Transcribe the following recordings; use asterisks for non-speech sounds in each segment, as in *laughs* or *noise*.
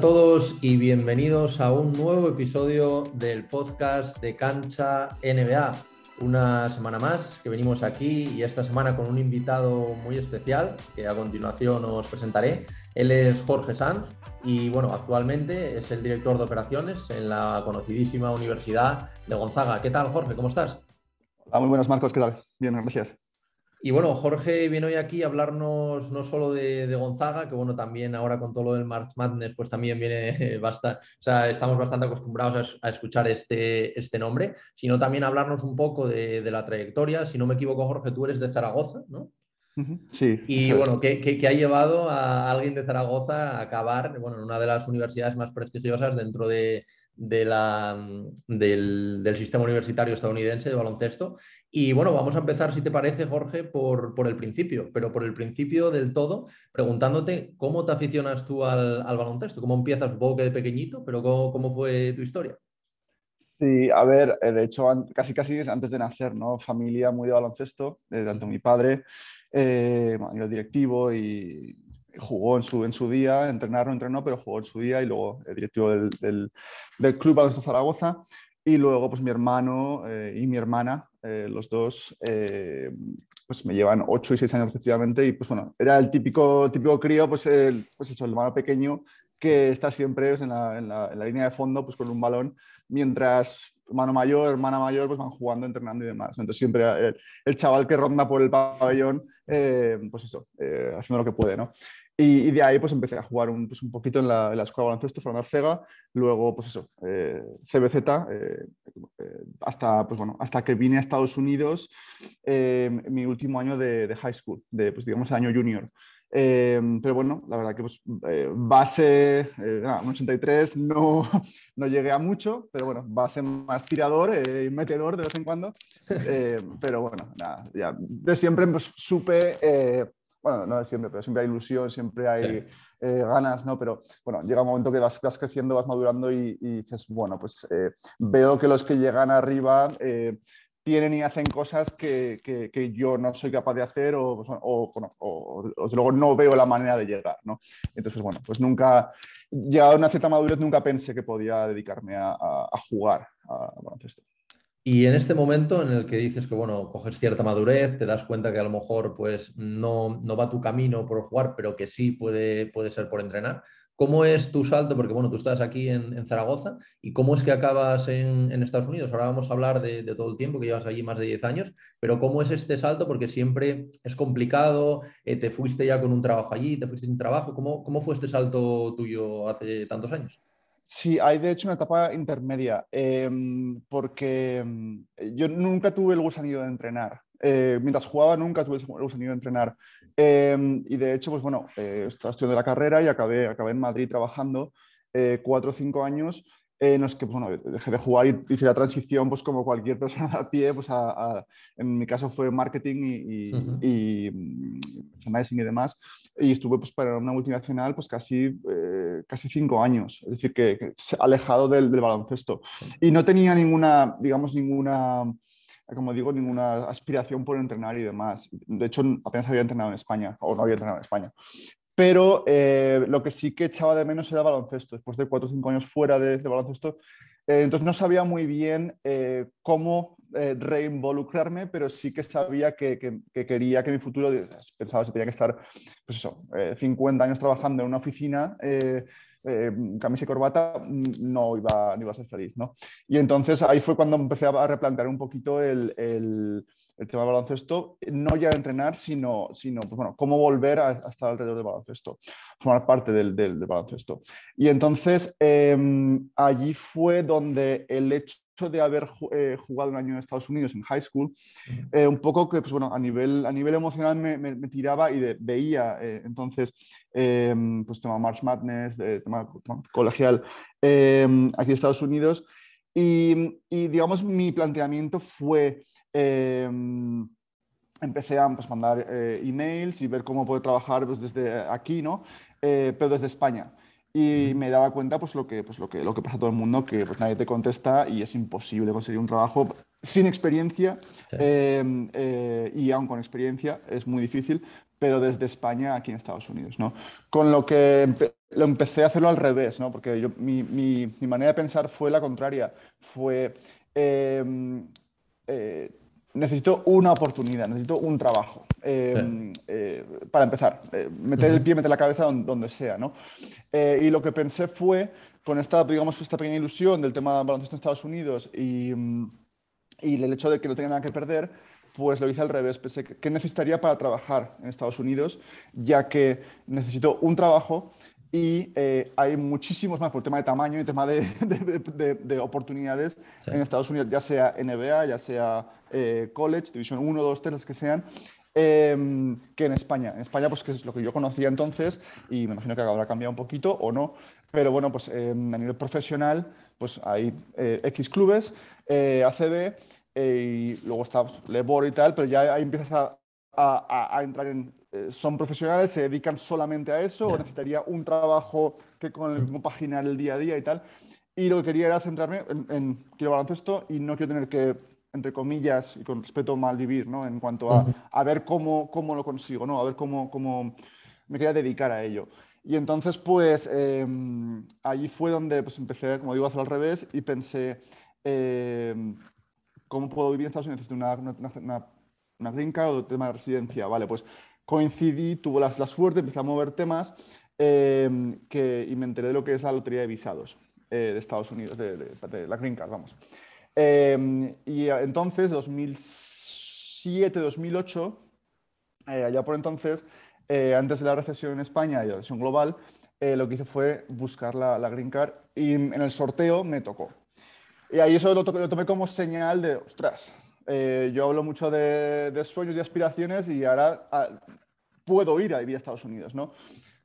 todos y bienvenidos a un nuevo episodio del podcast de Cancha NBA. Una semana más que venimos aquí y esta semana con un invitado muy especial que a continuación os presentaré. Él es Jorge Sanz y bueno, actualmente es el director de operaciones en la conocidísima Universidad de Gonzaga. ¿Qué tal, Jorge? ¿Cómo estás? Hola, muy buenas, Marcos. ¿Qué tal? Bien, gracias. Y bueno, Jorge viene hoy aquí a hablarnos no solo de, Gonzaga, que bueno, también ahora con todo lo del March Madness, pues también viene *laughs* bastante, o sea, estamos bastante acostumbrados a, escuchar este, este, nombre, sino también hablarnos un poco de, la trayectoria. Si no me equivoco, Jorge, tú eres de Zaragoza, ¿no? Sí. Y bueno, ¿qué, ha llevado a alguien de Zaragoza a acabar bueno, en una de las universidades más prestigiosas dentro de, la, del, del, sistema universitario estadounidense de baloncesto y bueno, vamos a empezar, si te parece, Jorge, por, el principio, pero por el principio del todo, preguntándote cómo te aficionas tú al, baloncesto, cómo empiezas, supongo que de pequeñito, pero cómo, fue tu historia. Sí, a ver, eh, de hecho, casi casi antes de nacer, ¿no? Familia muy de baloncesto, de tanto mi padre, eh, bueno, directivo y jugó en su, en su día, entrenar no entrenó, pero jugó en su día y luego el directivo del, del, del Club Baloncesto Zaragoza. Y luego, pues mi hermano eh, y mi hermana, eh, los dos, eh, pues me llevan 8 y 6 años respectivamente. Y pues bueno, era el típico, típico crío, pues, el, pues el hermano pequeño que está siempre pues, en, la, en, la, en, la, línea de fondo pues con un balón, mientras hermano mayor, hermana mayor, pues van jugando, entrenando y demás. Entonces siempre el, chaval que ronda por el pabellón, pues eso, haciendo lo que puede, ¿no? Y, de ahí pues empecé a jugar un, pues, un poquito en la, en la escuela de baloncesto, Fernando Arcega, luego pues eso, eh, CBZ, eh, eh, hasta, pues, bueno, hasta que vine a Estados Unidos mi último año de, de, high school, de, pues, digamos año junior. Pero bueno, la verdad que pues, base, un 83 no, *laughs* no llegué a mucho, pero bueno, base más tirador y metedor de vez en cuando. *laughs* pero bueno, nada, ya de siempre pues, supe bueno, no siempre, pero siempre hay ilusión, siempre hay eh, ganas, ¿no? Pero bueno, llega un momento que vas, vas creciendo, vas madurando y, dices, bueno, pues eh, veo que los que llegan arriba eh, tienen y hacen cosas que, que, yo no soy capaz de hacer o, o, bueno, o, luego no veo la manera de llegar, ¿no? Entonces, bueno, pues nunca, ya a una cierta madurez, nunca pensé que podía dedicarme a jugar a baloncesto. Y en este momento en el que dices que, bueno, coges cierta madurez, te das cuenta que a lo mejor pues no, no va tu camino por jugar, pero que sí puede, puede ser por entrenar. ¿Cómo es tu salto? Porque, bueno, tú estás aquí en, Zaragoza y cómo es que acabas en, Estados Unidos. Ahora vamos a hablar de, todo el tiempo que llevas allí, más de 10 años, pero ¿cómo es este salto? Porque siempre es complicado, eh, te fuiste ya con un trabajo allí, te fuiste sin trabajo. ¿Cómo, ¿Cómo fue este salto tuyo hace tantos años? Sí, hay de hecho una etapa intermedia, em, porque em, yo nunca tuve el gusanillo de entrenar. Eh, mientras jugaba nunca tuve el gusanillo de entrenar. Em, y de hecho, pues bueno, eh, estaba estudiando la carrera y acabé, acabé en Madrid trabajando eh, cuatro o cinco años en los que pues, bueno, dejé de jugar y hice la transición pues como cualquier *laughs* persona a pie, pues a, en mi caso fue marketing y, y, y, demás, y estuve pues para una multinacional pues casi, eh, casi cinco años, es decir, que, alejado del, del, baloncesto. Y no tenía ninguna, digamos, ninguna, como digo, ninguna aspiración por entrenar y demás. De hecho, apenas había entrenado en España, o no había entrenado en España pero eh, lo que sí que echaba de menos era baloncesto, después de cuatro o cinco años fuera de, baloncesto. Eh, entonces no sabía muy bien eh, cómo reinvolucrarme, pero sí que sabía que, que, quería que mi futuro, pensaba que tenía que estar, pues eso, 50 años trabajando en una oficina, camisa y corbata, no iba, no iba a ser feliz. ¿no? Y entonces ahí fue cuando empecé a replantear un poquito el, el el tema del baloncesto, no ya entrenar, sino, sino pues bueno, cómo volver a, estar alrededor del baloncesto, formar parte del, del, baloncesto. Y entonces em, allí fue donde el hecho de haber eh, jugado un año en Estados Unidos en high school, eh, un poco que pues bueno, a, nivel, a nivel emocional me, me, tiraba y veía eh, entonces em, pues tema March Madness, tema, tema colegial em, aquí en Estados Unidos y, digamos, mi planteamiento fue, em, empecé a pues, mandar eh, emails y ver cómo puedo trabajar pues, desde aquí, ¿no? Eh, pero desde España. Y me daba cuenta pues, lo, que, pues, lo, que, lo que pasa a todo el mundo, que pues, nadie te contesta y es imposible conseguir un trabajo sin experiencia em, eh, y aún con experiencia es muy difícil, pero desde España aquí en Estados Unidos. ¿no? Con lo que lo empecé a hacerlo al revés, ¿no? porque yo, mi, mi, mi, manera de pensar fue la contraria. Fue, eh, eh, necesito una oportunidad, necesito un trabajo. Eh, eh, para empezar, meter el pie, meter la cabeza donde, sea. ¿no? y lo que pensé fue, con esta, digamos, esta pequeña ilusión del tema baloncesto en Estados Unidos y, y el hecho de que no tenía nada que perder, pues lo hice al revés. Pensé que necesitaría para trabajar en Estados Unidos, ya que necesito un trabajo y eh, hay muchísimos más por tema de tamaño y tema de, *laughs* de, oportunidades en Estados Unidos, ya sea NBA, ya sea eh, college, división 1, 2, 3, las que sean, em, que en España. En España, pues que es lo que yo conocía entonces y me imagino que habrá cambiado un poquito o no, pero bueno, pues em, a nivel profesional, pues hay eh, X clubes, ACB, y luego está Lebor y tal, pero ya ahí empiezas a, a, a entrar en eh, son profesionales, se dedican solamente a eso, o necesitaría un trabajo que con el mismo página el día a día y tal. Y lo que quería era centrarme en, en quiero baloncesto y no quiero tener que, entre comillas, y con respeto, mal vivir, ¿no? En cuanto a, a ver cómo, cómo lo consigo, ¿no? A ver cómo, cómo me quería dedicar a ello. Y entonces, pues, em, allí fue donde pues, empecé, como digo, a hacerlo al revés y pensé, em, ¿cómo puedo vivir en Estados Unidos? Necesito una, una, una, una card o tema de residencia. Vale, pues coincidí, tuve la, suerte, empecé a mover temas em, que, y me enteré de lo que es la lotería de visados eh, de Estados Unidos, de, la Green Card, vamos. Em, y entonces, 2007, 2008, eh, allá por entonces, eh, antes de la recesión en España y la recesión global, lo que hice fue buscar la, la, Green Card y en el sorteo me tocó. Y ahí eso lo, lo tomé como señal de, ostras, eh, yo hablo mucho de, sueños y aspiraciones y ahora ah, puedo ir a vivir a Estados Unidos, ¿no?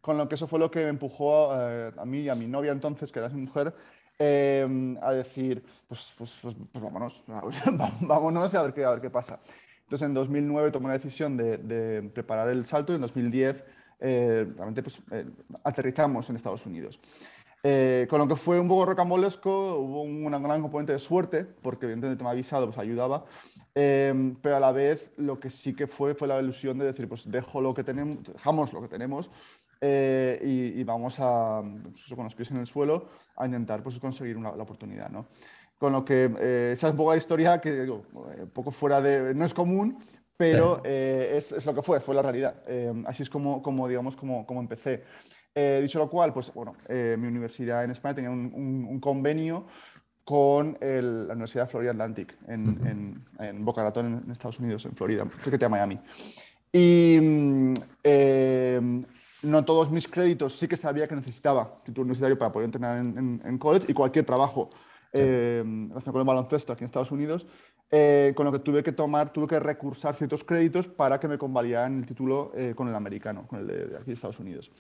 Con lo que eso fue lo que me empujó eh, a mí y a mi novia entonces, que era mi mujer, eh, a decir, pues, pues, pues, pues vámonos, *laughs* vámonos a ver, qué, a ver qué pasa. Entonces en 2009 tomé la decisión de, preparar el salto y en 2010 realmente pues, aterrizamos en Estados Unidos. Con lo que fue un poco rocambolesco, hubo una gran componente de suerte, porque evidentemente el tema avisado pues, ayudaba, Em, pero a la vez lo que sí que fue fue la ilusión de decir, pues dejo lo que tenemos, dejamos lo que tenemos eh, y, vamos a, pues con los pies en el suelo, a intentar pues, conseguir una, la oportunidad. ¿no? Con lo que eh, esa es un poco la historia que digo, eh, poco fuera de, no es común, pero es, es, lo que fue, fue la realidad. Em, así es como, como digamos, como, como empecé. Dicho lo cual, pues bueno, mi universidad en España tenía un, un, un convenio con la Universidad de Florida Atlantic en, en, Boca Raton, en Estados Unidos, en Florida, cerca de Miami. Y em, no todos mis créditos sí que sabía que necesitaba título universitario para poder entrenar en, college y cualquier trabajo em, relacionado con el baloncesto aquí en Estados Unidos, eh, con lo que tuve que tomar, tuve que recursar ciertos créditos para que me convalidaran el título eh, con el americano, con el de, aquí de Estados Unidos.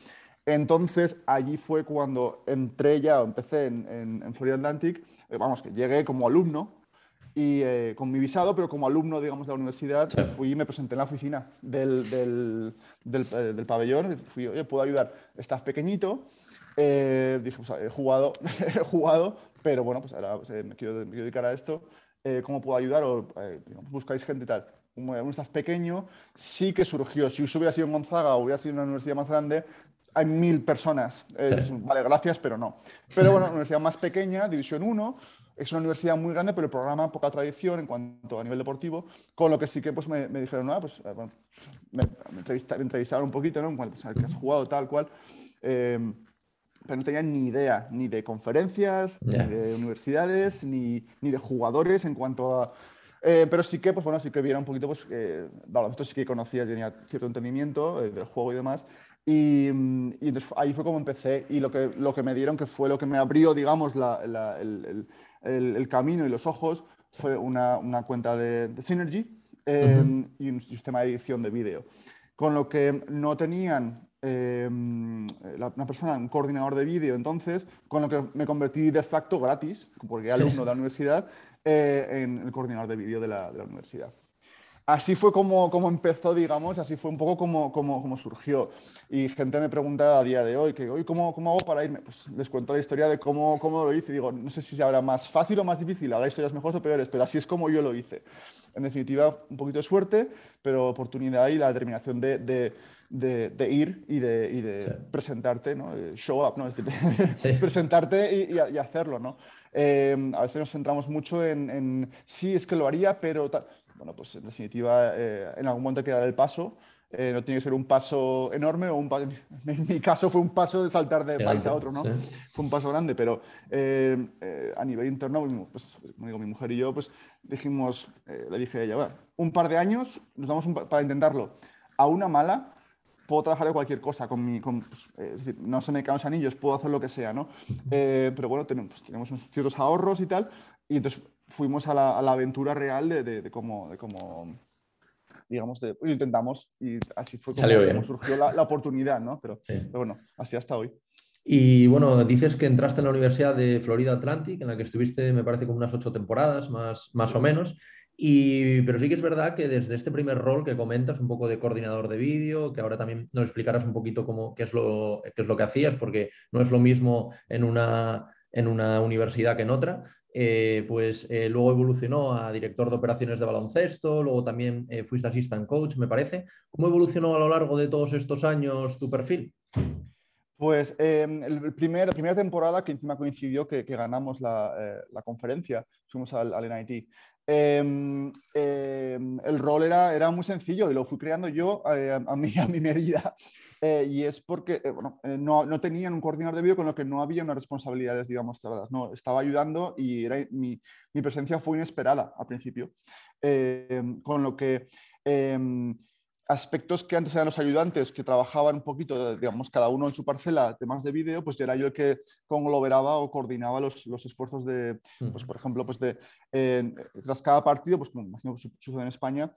Entonces, allí fue cuando entré ya, empecé en, en, Florida Atlantic, eh, vamos, que llegué como alumno y eh, con mi visado, pero como alumno, digamos, de la universidad, fui y me presenté en la oficina del, del, del, eh, del pabellón, fui, oye, ¿puedo ayudar? Estás pequeñito, dije, pues, he jugado, *laughs* he jugado, pero bueno, pues ahora pues, me, quiero, me, quiero, dedicar a esto, ¿cómo puedo ayudar? O digamos, buscáis gente y tal como aún estás pequeño, sí que surgió. Si hubiera sido en Gonzaga o hubiera sido en una universidad más grande, hay mil personas. Vale, gracias, pero no. Pero bueno, una universidad más pequeña, División 1, es una universidad muy grande, pero el programa poca tradición en cuanto a nivel deportivo, con lo que sí que pues, me, dijeron, ah, pues, eh, me, entrevistaron, un poquito, ¿no? En cuanto a que has jugado tal cual. Eh, pero no tenían ni idea ni de conferencias, ni de universidades, ni, ni, de jugadores en cuanto a... Eh, pero sí que, pues bueno, sí que vieron un poquito, pues, eh, baloncesto sí que conocía, tenía cierto entendimiento del juego y demás, y, y, entonces ahí fue como empecé y lo que, lo que me dieron, que fue lo que me abrió, digamos, la, el, el, el, camino y los ojos, fue una, una cuenta de, Synergy em, y un sistema de edición de vídeo. Con lo que no tenían eh, una persona, un coordinador de vídeo, entonces, con lo que me convertí de facto gratis, porque era alumno de la universidad, eh, en el coordinador de vídeo de la, de la universidad así fue como, como empezó, digamos, así fue un poco como, como, como, surgió. Y gente me pregunta a día de hoy, que hoy ¿cómo, ¿cómo, hago para irme? Pues les cuento la historia de cómo, cómo lo hice. Digo, no sé si habrá más fácil o más difícil, habrá historias mejores o peores, pero así es como yo lo hice. En definitiva, un poquito de suerte, pero oportunidad y la determinación de, de, de, ir y de, de presentarte, ¿no? Show up, ¿no? *laughs* presentarte y, y, hacerlo, ¿no? a veces nos centramos mucho en, en, sí, es que lo haría, pero... Bueno, pues en definitiva, en algún momento hay que dar el paso eh, no tiene que ser un paso enorme o un paso, *laughs* en mi caso fue un paso de saltar de país a otro, ¿no? Fue un paso grande, pero eh, eh, a nivel interno, pues, como digo, mi mujer y yo, pues dijimos, le dije a ella, un par de años, nos damos para intentarlo. A una mala, puedo trabajar de cualquier cosa, con mi, con, pues, es decir, no se me caen los anillos, puedo hacer lo que sea, ¿no? pero bueno, tenemos, pues, tenemos unos ciertos ahorros y tal, y entonces fuimos a la, a la aventura real de, de, de cómo... De cómo digamos, de, intentamos y así fue como, surgió la, oportunidad, ¿no? Pero, bueno, así hasta hoy. Y bueno, dices que entraste en la Universidad de Florida Atlantic, en la que estuviste, me parece, como unas ocho temporadas, más, más o menos. Y, pero sí que es verdad que desde este primer rol que comentas, un poco de coordinador de vídeo, que ahora también nos explicarás un poquito cómo, qué, es lo, qué es lo que hacías, porque no es lo mismo en una, en una universidad que en otra, eh, pues eh, luego evolucionó a director de operaciones de baloncesto, luego también eh, fuiste assistant coach, me parece. ¿Cómo evolucionó a lo largo de todos estos años tu perfil? Pues em, la primera temporada que encima coincidió que, ganamos la, conferencia, fuimos al, al NIT. Em, em, el rol era, era muy sencillo y lo fui creando yo *laughs* a mi medida. Eh, y es porque eh, bueno, eh, no, no, tenían un coordinador de vídeo con lo que no había unas responsabilidades, digamos, trabadas. No, estaba ayudando y era, mi, mi, presencia fue inesperada al principio. con lo que em, aspectos que antes eran los ayudantes que trabajaban un poquito, digamos, cada uno en su parcela, temas de vídeo, pues era yo el que conglomeraba o coordinaba los, los esfuerzos de, pues, por ejemplo, pues de, tras cada partido, pues como imagino que sucede en España,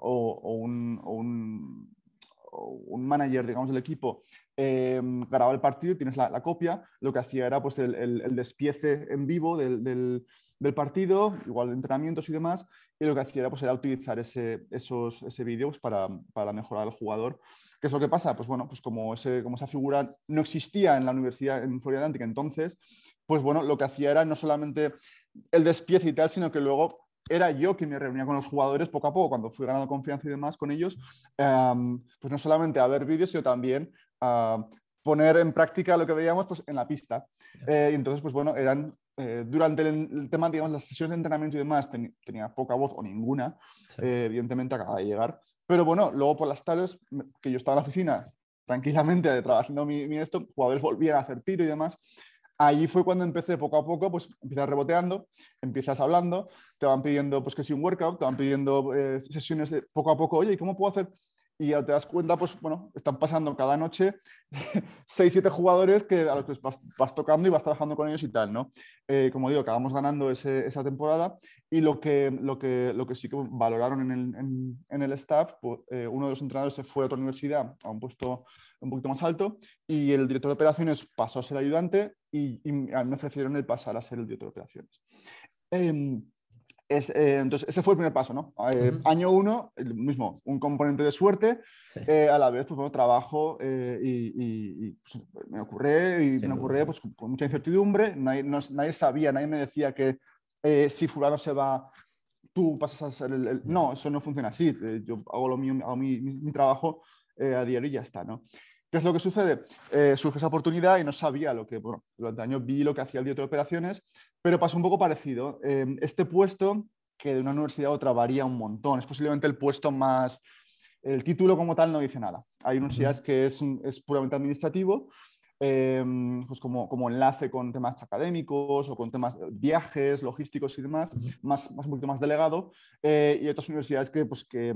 o, un, o, un, un manager, digamos, del equipo em, grababa el partido tienes la, copia, lo que hacía era pues, el, el, despiece en vivo del, partido, igual entrenamientos y demás, y lo que hacía era, pues, utilizar ese, esos, ese vídeo pues, para, para, mejorar al jugador. ¿Qué es lo que pasa? Pues bueno, pues como, ese, como esa figura no existía en la universidad en Florida Atlantic entonces, pues bueno, lo que hacía era no solamente el despiece y tal, sino que luego era yo quien me reunía con los jugadores poco a poco, cuando fui ganando confianza y demás con ellos, em, pues no solamente a ver vídeos, sino también a poner en práctica lo que veíamos pues, en la pista. Eh, y entonces, pues bueno, eran eh, durante el, tema, digamos, las sesiones de entrenamiento y demás, tenía poca voz o ninguna, eh, evidentemente acaba de llegar. Pero bueno, luego por las tardes, que yo estaba en la oficina tranquilamente *laughs* trabajando mi, mi esto, jugadores volvían a hacer tiro y demás. Allí fue cuando empecé poco a poco, pues empiezas reboteando, empiezas hablando, te van pidiendo pues que si un workout, te van pidiendo eh, sesiones de poco a poco, oye, ¿y cómo puedo hacer? Y te das cuenta, pues bueno, están pasando cada noche *laughs* 6, 7 jugadores que, a los que vas, tocando y vas trabajando con ellos y tal, ¿no? Eh, como digo, acabamos ganando esa temporada y lo que, lo, que, lo que sí que valoraron en el, en, el staff, pues, eh, uno de los entrenadores se fue a otra universidad a un puesto un poquito más alto y el director de operaciones pasó a ser ayudante y, me ofrecieron el pasar a ser el director de operaciones. Em, eh, entonces, ese fue el primer paso, ¿no? Eh, año uno, el mismo, un componente de suerte, eh, a la vez, pues, bueno, trabajo y, pues, me ocurre, y me ocurre pues, con mucha incertidumbre, nadie, nadie, sabía, nadie me decía que si fulano se va, tú pasas a ser el, No, eso no funciona así, yo hago, lo mío, hago mi, mi, mi trabajo a diario y ya está, ¿no? ¿Qué es lo que sucede? Eh, surge esa oportunidad y no sabía lo que, bueno, durante años vi lo que hacía el director de operaciones, pero pasó un poco parecido. Eh, este puesto, que de una universidad a otra varía un montón, es posiblemente el puesto más, el título como tal no dice nada. Hay universidades que es, es puramente administrativo, eh, pues como, como, enlace con temas académicos o con temas de viajes, logísticos y demás, más, más un poquito más delegado, y otras universidades que, pues, que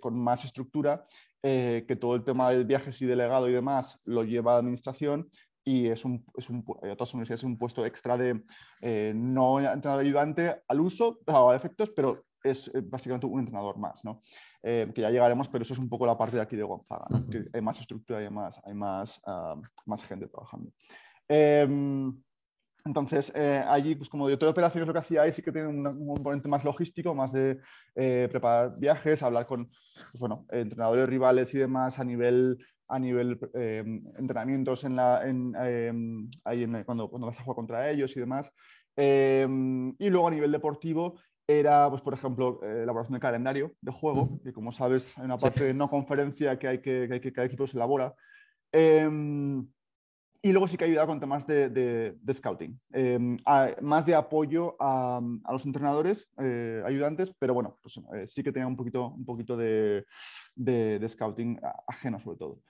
con más estructura eh, que todo el tema de viajes y delegado y demás lo lleva a la administración y es un, es un, otras universidades es un puesto extra de eh, no entrenador ayudante al uso, a efectos, pero es eh, básicamente un entrenador más, ¿no? Que ya llegaremos, pero eso es un poco la parte de aquí de Gonzaga, que hay más estructura y hay más, hay más, ah, más gente trabajando. Em, entonces, eh, allí, pues como director de operaciones, lo que hacía ahí sí que tiene un, componente más logístico, más de eh, preparar viajes, hablar con pues, bueno, entrenadores rivales y demás a nivel, a nivel eh, entrenamientos en la, en, ahí cuando, cuando vas a jugar contra ellos y demás. y luego a nivel deportivo, era, pues, por ejemplo, eh, elaboración del calendario de juego, que como sabes, hay una parte de no conferencia que hay que, que, hay que cada equipo se elabora. Em, y luego sí que ayudaba con temas de, de, scouting, em, más de apoyo a, a los entrenadores, eh, ayudantes, pero bueno, pues, eh, sí que tenía un poquito, un poquito de, de scouting ajeno sobre todo.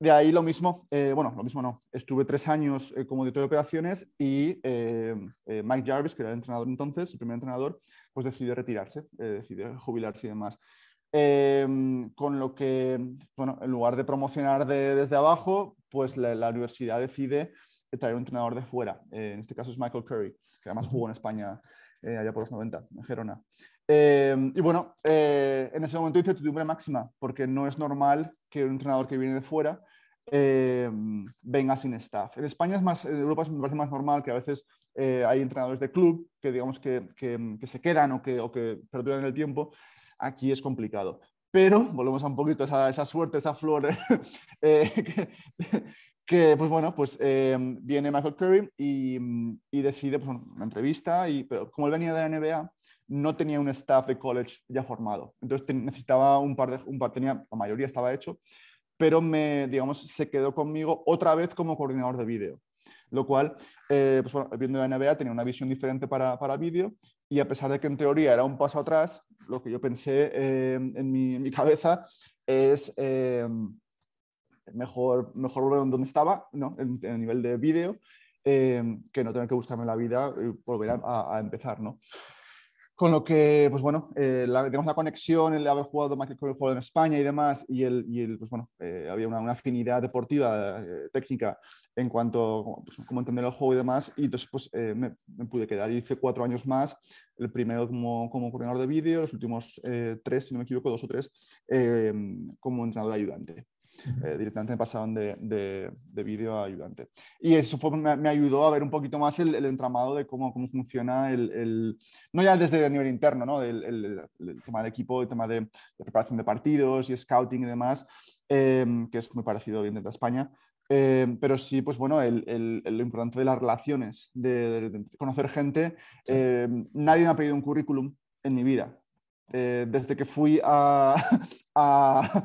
De ahí lo mismo, eh, bueno, lo mismo no. Estuve tres años eh, como director de operaciones y eh, Mike Jarvis, que era el entrenador entonces, el primer entrenador, pues decidió retirarse, decidió jubilarse y demás. Em, con lo que, bueno, en lugar de promocionar desde abajo, pues la, universidad decide traer un entrenador de fuera. en este caso es Michael Curry, que además jugó en España allá por los 90, en Gerona. Em, y bueno, en ese momento incertidumbre máxima, porque no es normal que un entrenador que viene de fuera eh, venga sin staff. En España es más, en Europa me parece más normal que a veces eh, hay entrenadores de club que digamos que, que, se quedan o que, o que perduran el tiempo. Aquí es complicado. Pero volvemos a un poquito esa, esa suerte, esa flor *laughs* eh, que, pues bueno, pues viene Michael Curry y, y decide pues, una entrevista, y, pero como él venía de la NBA, no tenía un staff de college ya formado. Entonces necesitaba un par de, un par, tenía, la mayoría estaba hecho, pero me, digamos, se quedó conmigo otra vez como coordinador de vídeo. Lo cual, eh, pues bueno, viendo la NBA tenía una visión diferente para, para vídeo y a pesar de que en teoría era un paso atrás, lo que yo pensé eh, en, mi, cabeza es eh, mejor, mejor donde estaba, ¿no? en, el nivel de vídeo, que no tener que buscarme la vida y volver a, a empezar. ¿no? Con lo que, pues bueno, eh, la, digamos, la conexión, el haber jugado más que el juego en España y demás, y el, y el pues bueno, eh, había una, afinidad deportiva, eh, técnica, en cuanto a pues, cómo entender el juego y demás, y entonces pues me, pude quedar. Hice cuatro años más, el primero como, como coordinador de vídeo, los últimos tres, si no me equivoco, dos o tres, como entrenador ayudante. Eh, directamente me pasaron de, de, vídeo a ayudante. Y eso me, ayudó a ver un poquito más el, entramado de cómo, cómo funciona el, no ya desde el nivel interno, ¿no? el, el, tema del equipo, el tema de, preparación de partidos y scouting y demás, em, que es muy parecido bien desde España. Em, pero sí, pues bueno, lo importante de las relaciones, de, conocer gente. Em, nadie me ha pedido un currículum en mi vida. Eh, desde que fui a, *laughs* a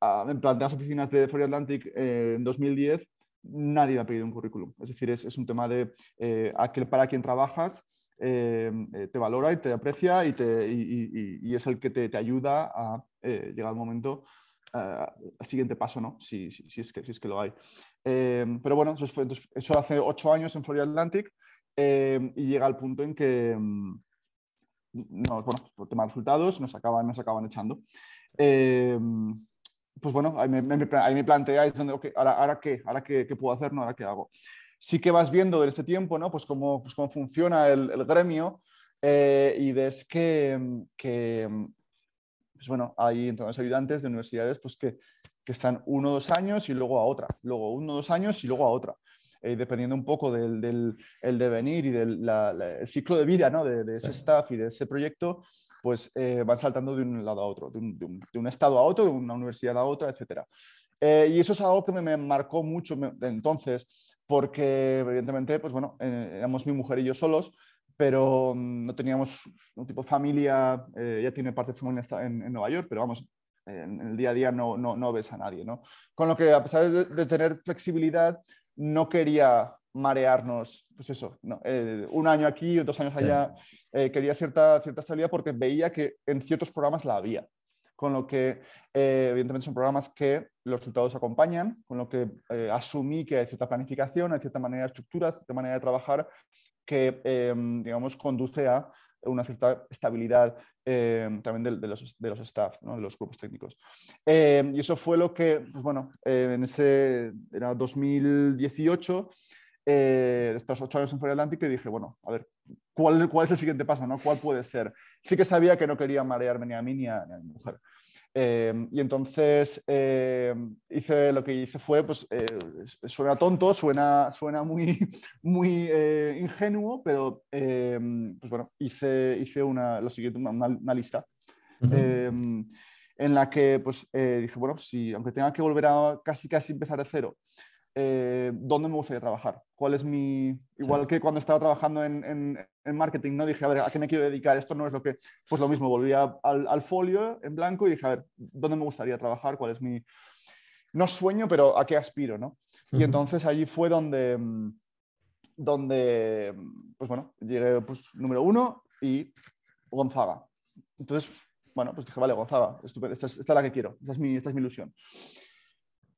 en plan, las oficinas de Free Atlantic eh, en 2010, nadie me ha pedido un currículum. Es decir, es, es un tema de eh, aquel para quien trabajas eh, te valora y te aprecia y, te, y, y, es el que te, te ayuda a llegar al momento, al siguiente paso, ¿no? Si, si, si, es que, si es que lo hay. pero bueno, eso, fue, eso hace ocho años en Florida Atlantic y llega al punto en que, mm, no, bueno, por tema de resultados, nos acaban, nos acaban echando pues bueno, ahí me, me, ahí me planteáis, ahora, ahora, qué, ahora qué, puedo hacer, no, ahora qué hago. Sí que vas viendo en este tiempo, ¿no? Pues cómo, pues cómo funciona el, el gremio eh, y ves que, que pues bueno, hay entrenadores ayudantes de universidades pues que, que están uno o dos años y luego a otra, luego uno o dos años y luego a otra. Eh, dependiendo un poco del, del el devenir y del el ciclo de vida ¿no? de, de, ese staff y de ese proyecto, pues eh, van saltando de un lado a otro, de un, estado a otro, de una universidad a otra, etc. Eh, y eso es algo que me, marcó mucho entonces, porque evidentemente, pues bueno, eh, éramos mi mujer y yo solos, pero mm, no teníamos un tipo de familia, ya tiene parte de familia en, en, Nueva York, pero vamos, en, el día a día no, no, no, ves a nadie, ¿no? Con lo que a pesar de, tener flexibilidad, no quería marearnos, pues eso, un año aquí, dos años allá. Eh, quería cierta, cierta estabilidad porque veía que en ciertos programas la había. Con lo que, eh, evidentemente, son programas que los resultados acompañan, con lo que eh, asumí que hay cierta planificación, hay cierta manera de estructura, cierta manera de trabajar que, em, digamos, conduce a una cierta estabilidad em, también de, los, de los staff, de los grupos técnicos. Em, y eso fue lo que, pues bueno, en ese era 2018, estos ocho años en Fuera Atlántico, y dije, bueno, a ver, ¿cuál, ¿cuál es el siguiente paso? ¿no? ¿Cuál puede ser? Sí que sabía que no quería marearme ni a mí ni a, mi mujer. Eh, y entonces eh, hice lo que hice fue, pues eh, suena tonto, suena, suena muy, *laughs* muy ingenuo, pero pues bueno, hice, hice una, lo siguiente, una, lista en la que pues dije, bueno, si aunque tenga que volver a casi casi empezar de cero, eh, dónde me gustaría trabajar, cuál es mi... Igual que cuando estaba trabajando en, marketing, ¿no? Dije, a ver, ¿a qué me quiero dedicar? Esto no es lo que... Pues lo mismo, volví al, al, folio en blanco y dije, a ver, ¿dónde me gustaría trabajar? ¿Cuál es mi... No sueño, pero ¿a qué aspiro, no? Y entonces allí fue donde... Donde, pues bueno, llegué pues número uno y Gonzaga. Entonces, bueno, pues dije, vale, Gonzaga, estupendo, esta es, la que quiero, esta es mi, esta es mi ilusión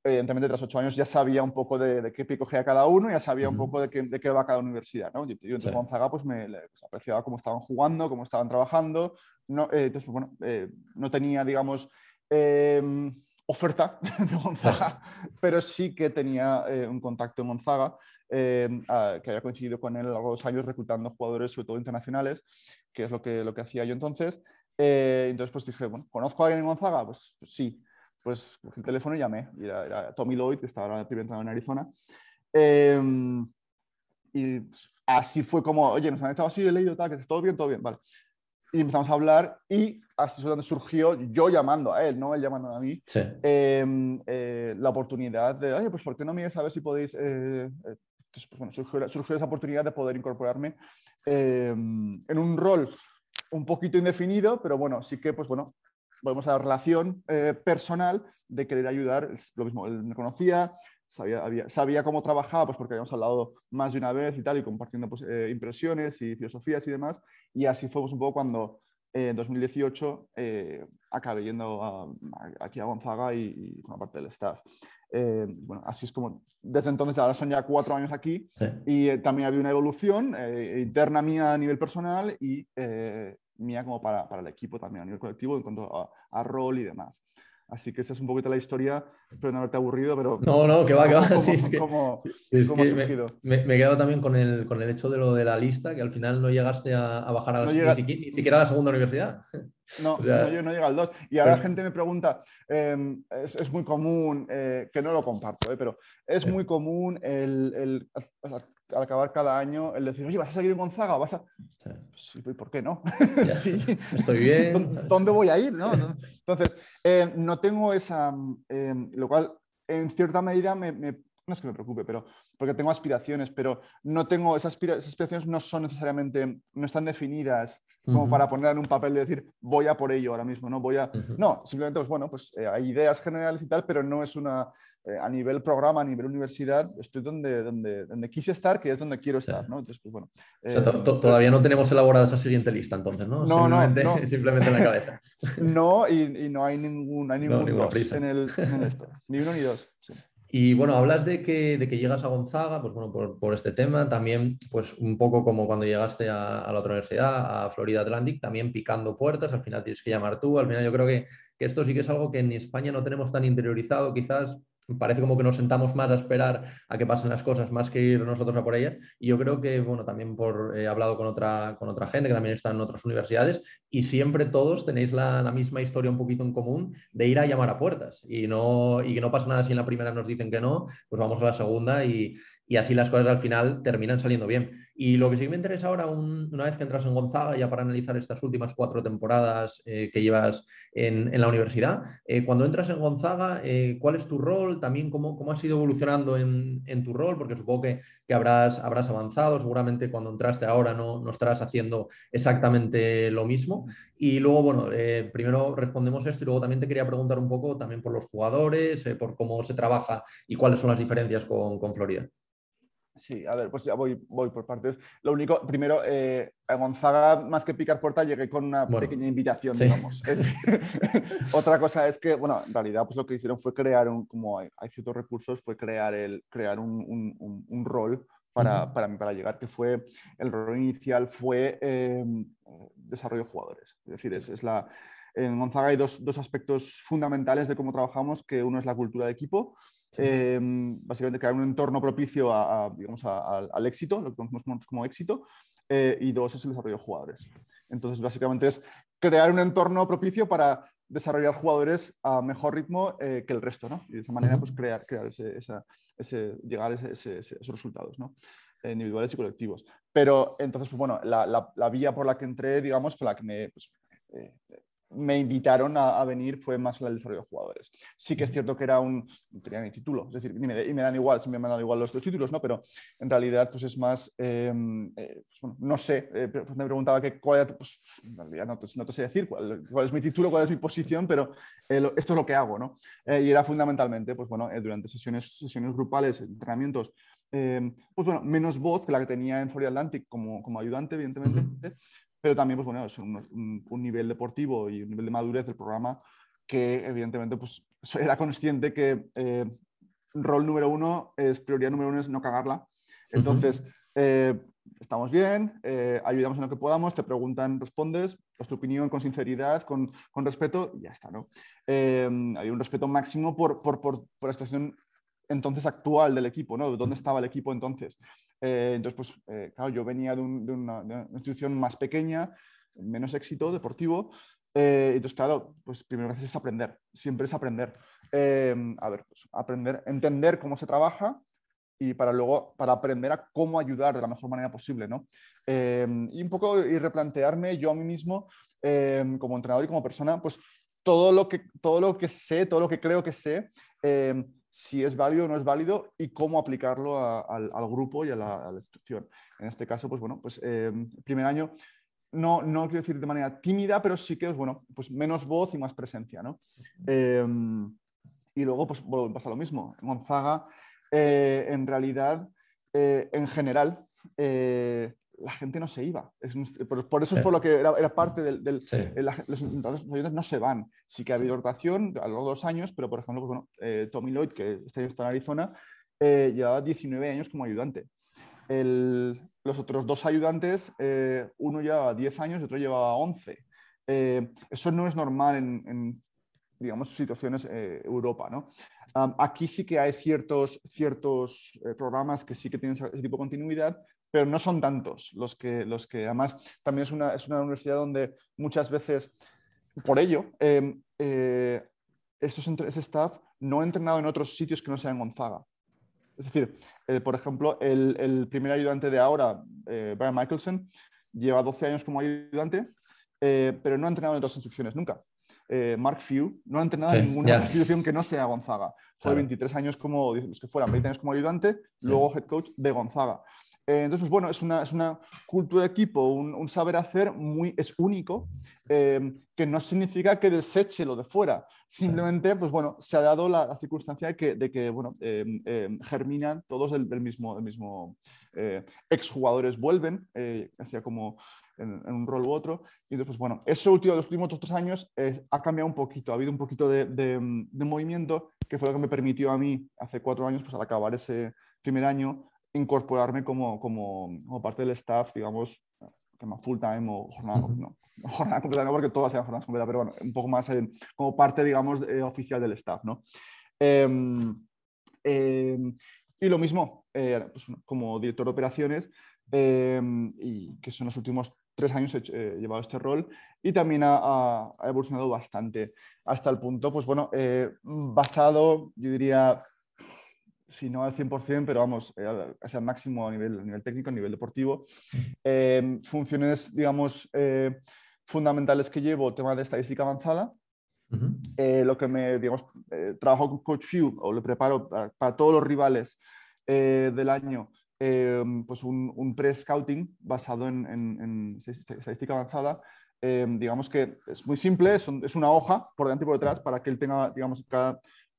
evidentemente tras ocho años ya sabía un poco de, qué pie cogía cada uno, ya sabía un poco de qué, de qué va cada universidad. ¿no? Yo, entonces Gonzaga pues me pues, apreciaba cómo estaban jugando, cómo estaban trabajando. No, eh, entonces, pues, bueno, eh, no tenía, digamos, em, oferta *laughs* de Gonzaga, pero sí que tenía eh, un contacto en Gonzaga. Em, que había coincidido con él a los años reclutando jugadores, sobre todo internacionales, que es lo que, lo que hacía yo entonces. entonces, pues dije, bueno, ¿conozco a alguien en Gonzaga? Pues, pues sí pues cogí el teléfono y llamé. Y era, Tommy Lloyd, que estaba en en Arizona. Em, y así fue como, oye, nos han echado así, he leído tal, que todo bien, todo bien, vale. Y empezamos a hablar y así es donde surgió yo llamando a él, no él llamando a mí, em, eh, la oportunidad de, oye, pues ¿por qué no me a ver si podéis... Eh, eh, pues, bueno, surgió, surgió, esa oportunidad de poder incorporarme em, en un rol un poquito indefinido, pero bueno, sí que, pues bueno, volvemos a la relación eh, personal de querer ayudar. lo mismo, él me conocía, sabía, sabía cómo trabajaba, pues porque habíamos hablado más de una vez y tal, y compartiendo pues, eh, impresiones y filosofías y demás. Y así fue pues, un poco cuando eh, en 2018 acabé yendo aquí a Gonzaga y, con la parte del staff. bueno, así es como, desde entonces, ahora son ya cuatro años aquí y también había una evolución interna mía a nivel personal y mía como para, para, el equipo también a nivel colectivo en cuanto a, rol y demás. Así que esa es un poquito la historia, pero no haberte aburrido, pero... No, no, que va, que va. sí, es que, me, me, he quedado también con el, con el hecho de lo de la lista, que al final no llegaste a, bajar a la, ni, siquiera a la segunda universidad. *laughs* No, no, yo no llega al 2. Y ahora la gente me pregunta, em, es, es, muy común, eh, que no lo comparto, eh, pero es muy común el, el, al acabar cada año el decir, oye, ¿vas a seguir en Gonzaga? ¿Vas a...? Sí. ¿por qué no? *laughs* sí. Estoy bien. ¿Dónde voy a ir? ¿no? Entonces, eh, no tengo esa... Em, lo cual, en cierta medida, me, me, no es que me preocupe, pero porque tengo aspiraciones, pero no tengo esas, aspiraciones no son necesariamente, no están definidas como para poner en un papel y decir voy a por ello ahora mismo, no voy a, no, simplemente pues bueno, pues eh, hay ideas generales y tal, pero no es una, eh, a nivel programa, a nivel universidad, estoy donde, donde, donde quise estar, que es donde quiero estar, ¿no? Entonces, pues bueno. Eh, todavía no tenemos elaborada esa siguiente lista entonces, ¿no? No, simplemente, no, *laughs* simplemente en la cabeza. *laughs* no, y, y, no hay ningún, hay ningún en el, en esto, ni uno ni dos. Sí. Y bueno, hablas de que, de que llegas a Gonzaga, pues bueno, por, por, este tema, también pues un poco como cuando llegaste a, a, la otra universidad, a Florida Atlantic, también picando puertas, al final tienes que llamar tú, al final yo creo que, que esto sí que es algo que en España no tenemos tan interiorizado, quizás parece como que nos sentamos más a esperar a que pasen las cosas más que ir nosotros a por ellas. Y yo creo que, bueno, también por, he hablado con otra, con otra gente que también está en otras universidades y siempre todos tenéis la, la, misma historia un poquito en común de ir a llamar a puertas y, no, y que no pasa nada si en la primera nos dicen que no, pues vamos a la segunda y, y así las cosas al final terminan saliendo bien. Y lo que sí me interesa ahora, una vez que entras en Gonzaga, ya para analizar estas últimas cuatro temporadas eh, que llevas en, la universidad, eh, cuando entras en Gonzaga, eh, ¿cuál es tu rol? También cómo, cómo has ido evolucionando en, tu rol, porque supongo que, que, habrás, habrás avanzado, seguramente cuando entraste ahora no, no estarás haciendo exactamente lo mismo. Y luego, bueno, primero respondemos esto y luego también te quería preguntar un poco también por los jugadores, por cómo se trabaja y cuáles son las diferencias con, con Florida. Sí, a ver, pues ya voy, voy por partes. Lo único, primero, eh, a Gonzaga, más que picar puerta, llegué con una pequeña invitación, digamos. *laughs* Otra cosa es que, bueno, en realidad, pues lo que hicieron fue crear un, como hay, ciertos recursos, fue crear, el, crear un, un, un, rol para, para, para, llegar, que fue, el rol inicial fue em, desarrollo de jugadores. Es decir, es, es la, en Gonzaga hay dos, dos, aspectos fundamentales de cómo trabajamos, que uno es la cultura de equipo Em, básicamente crear un entorno propicio a, digamos, al éxito, lo que conocemos como, éxito, eh, y dos es el desarrollo de jugadores. Entonces, básicamente es crear un entorno propicio para desarrollar jugadores a mejor ritmo eh, que el resto, ¿no? Y de esa manera, pues crear, crear ese, ese, llegar a esos resultados, ¿no? individuales y colectivos. Pero entonces, pues bueno, la, la, vía por la que entré, digamos, fue la que me, pues, eh, me invitaron a, venir fue más el desarrollo de jugadores. Sí que es cierto que era un, no tenía ni título, es decir, y me, dan igual, siempre me dan igual los, dos títulos, ¿no? Pero en realidad pues es más, em, eh, pues, bueno, no sé, eh, me preguntaba que cuál era, pues en realidad no, no te sé decir cuál, cuál, es mi título, cuál es mi posición, pero eh, esto es lo que hago, ¿no? y era fundamentalmente, pues bueno, durante sesiones, sesiones grupales, entrenamientos, em, pues bueno, menos voz que la que tenía en Florida Atlantic como, como ayudante, evidentemente, pero también pues, bueno, es un, nivel deportivo y un nivel de madurez del programa que evidentemente pues, *laughs* era consciente que eh, rol número uno es prioridad número uno es no cagarla. Entonces, eh, estamos bien, eh, ayudamos en lo que podamos, te preguntan, respondes, das tu opinión con sinceridad, con, con respeto y ya está. ¿no? hay un respeto máximo por, por, por, por la situación entonces actual del equipo, ¿no? ¿Dónde estaba el equipo entonces? Eh, entonces, pues, eh, claro, yo venía de, una, institución más pequeña, menos éxito deportivo. Eh, entonces, claro, pues primero que es aprender, siempre es aprender. a ver, pues, aprender, entender cómo se trabaja y para luego, para aprender a cómo ayudar de la mejor manera posible, ¿no? y un poco y replantearme yo a mí mismo, como entrenador y como persona, pues todo lo que, todo lo que sé, todo lo que creo que sé, si es válido o no es válido y cómo aplicarlo al, grupo y a la, institución. En este caso, pues bueno, pues eh, primer año, no, no quiero decir de manera tímida, pero sí que es bueno, pues menos voz y más presencia, ¿no? Em, y luego, pues pasa lo mismo. Gonzaga, eh, en realidad, eh, en general, la gente no se iba. por, eso es por lo que era, parte del... los, oyentes no se van. Sí que ha habido rotación a los dos años, pero por ejemplo, pues, bueno, eh, Tommy Lloyd, que este está en Arizona, eh, lleva 19 años como ayudante. los otros dos ayudantes, eh, uno llevaba 10 años y otro llevaba 11. eso no es normal en, digamos, situaciones Europa, ¿no? aquí sí que hay ciertos, ciertos programas que sí que tienen ese tipo de continuidad, pero no son tantos los que, los que además también es una, es una universidad donde muchas veces, por ello, em, eh, estos, ese staff no ha entrenado en otros sitios que no sean Gonzaga. Es decir, por ejemplo, el, el, primer ayudante de ahora, eh, Brian Michelson, lleva 12 años como ayudante, eh, pero no ha entrenado en otras instituciones nunca. Mark Few no ha entrenado en ninguna institución que no sea Gonzaga. Fue 23 años como, que fueran 20 años como ayudante, luego head coach de Gonzaga. Eh, entonces, pues bueno, es una, es una, cultura de equipo, un, saber hacer muy, es único, eh, que no significa que deseche lo de fuera. Simplemente, pues bueno, se ha dado la, circunstancia de que, de que bueno, eh, germinan todos del, mismo, del mismo exjugadores vuelven, así como en, un rol u otro. Y entonces, pues bueno, eso último, los últimos dos tres años ha cambiado un poquito, ha habido un poquito de, de, de movimiento que fue lo que me permitió a mí hace cuatro años, pues al acabar ese primer año, incorporarme como, como, como, parte del staff, digamos, que más full time o jornada, *laughs* no, jornada completa, no porque todas sean jornadas completas, pero bueno, un poco más como parte, digamos, oficial del staff, ¿no? Em, y lo mismo, eh, pues, como director de operaciones, em, y que son los últimos tres años he, llevado este rol y también ha, ha, evolucionado bastante hasta el punto, pues bueno, eh, basado, yo diría, si no al 100%, pero vamos, eh, al máximo a nivel, a nivel técnico, a nivel deportivo. Eh, funciones, digamos, eh, fundamentales que llevo, tema de estadística avanzada. lo que me, digamos, trabajo con Coach Few o lo preparo para, todos los rivales del año, pues un, un pre-scouting basado en, en, estadística avanzada. digamos que es muy simple, es, es, una hoja por delante y por detrás para que él tenga, digamos, cada,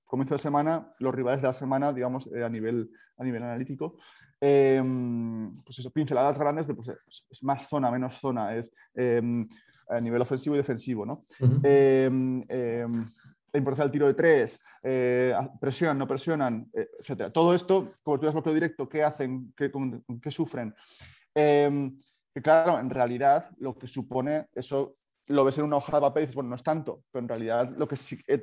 comienzo de semana, los rivales de la semana, digamos, eh, a, nivel, a nivel analítico. Em, pues eso, pinceladas grandes de pues, es más zona, menos zona, es a nivel ofensivo y defensivo, ¿no? Em, la importancia del tiro de tres, eh, presionan, no presionan, eh, etc. Todo esto, coberturas bloqueo directo, ¿qué hacen? ¿Qué, qué sufren? que claro, en realidad lo que supone eso lo ves en una hoja de papel y dices, bueno, no es tanto, pero en realidad lo que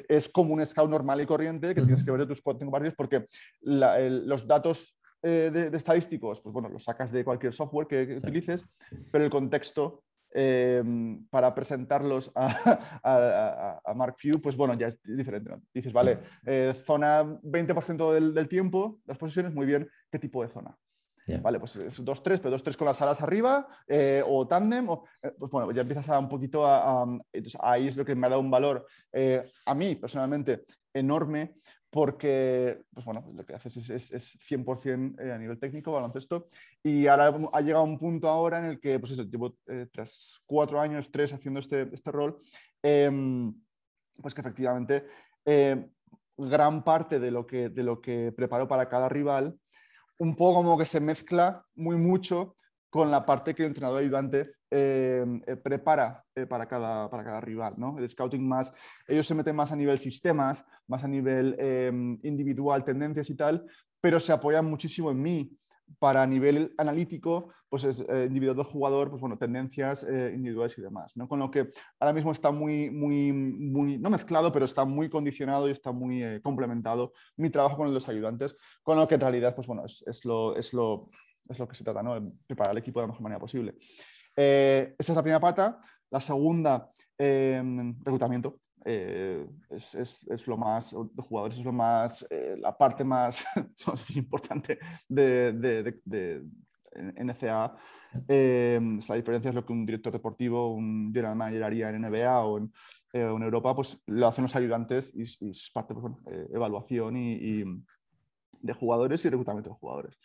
es como un scout normal y corriente que tienes que ver de tus cuatro barrios porque los datos eh, de, estadísticos, pues bueno, los sacas de cualquier software que, utilices, pero el contexto em, para presentarlos a, a, Mark Few, pues bueno, ya es diferente. Dices, vale, eh, zona 20% del, del, tiempo, las posiciones, muy bien, ¿qué tipo de zona? Vale, pues es 2-3, pero 2-3 con las alas arriba eh, o tándem. O, eh, pues bueno, ya empiezas a un poquito a, entonces ahí es lo que me ha dado un valor eh, a mí personalmente enorme porque, pues bueno, lo que haces es, es, 100% a nivel técnico, baloncesto, y ahora ha llegado un punto ahora en el que, pues eso, llevo tras cuatro años, tres haciendo este, este rol, em, pues que efectivamente gran parte de lo que, de lo que preparo para cada rival un poco como que se mezcla muy mucho con la parte que el entrenador ayudante eh, eh, prepara eh, para, cada, para cada rival. ¿no? El scouting más, ellos se meten más a nivel sistemas, más a nivel individual, tendencias y tal, pero se apoyan muchísimo en mí para nivel analítico, pues es eh, individual del jugador, pues bueno, tendencias eh, individuales y demás, ¿no? Con lo que ahora mismo está muy, muy, no mezclado, pero está muy condicionado y está muy eh, complementado mi trabajo con los ayudantes, con lo que en realidad, pues bueno, es, lo, es, lo, es lo que se trata, ¿no? Preparar el equipo de la mejor manera posible. esa es la primera pata. La segunda, reclutamiento. Eh, es, es, lo más, de jugadores es lo más, eh, la parte más, *laughs* importante de, de, de, NCA. Eh, la diferencia es lo que un director deportivo, un general manager haría en NBA o en, en Europa, pues lo hacen los ayudantes y, es parte de pues, evaluación y, de jugadores y reclutamiento de jugadores.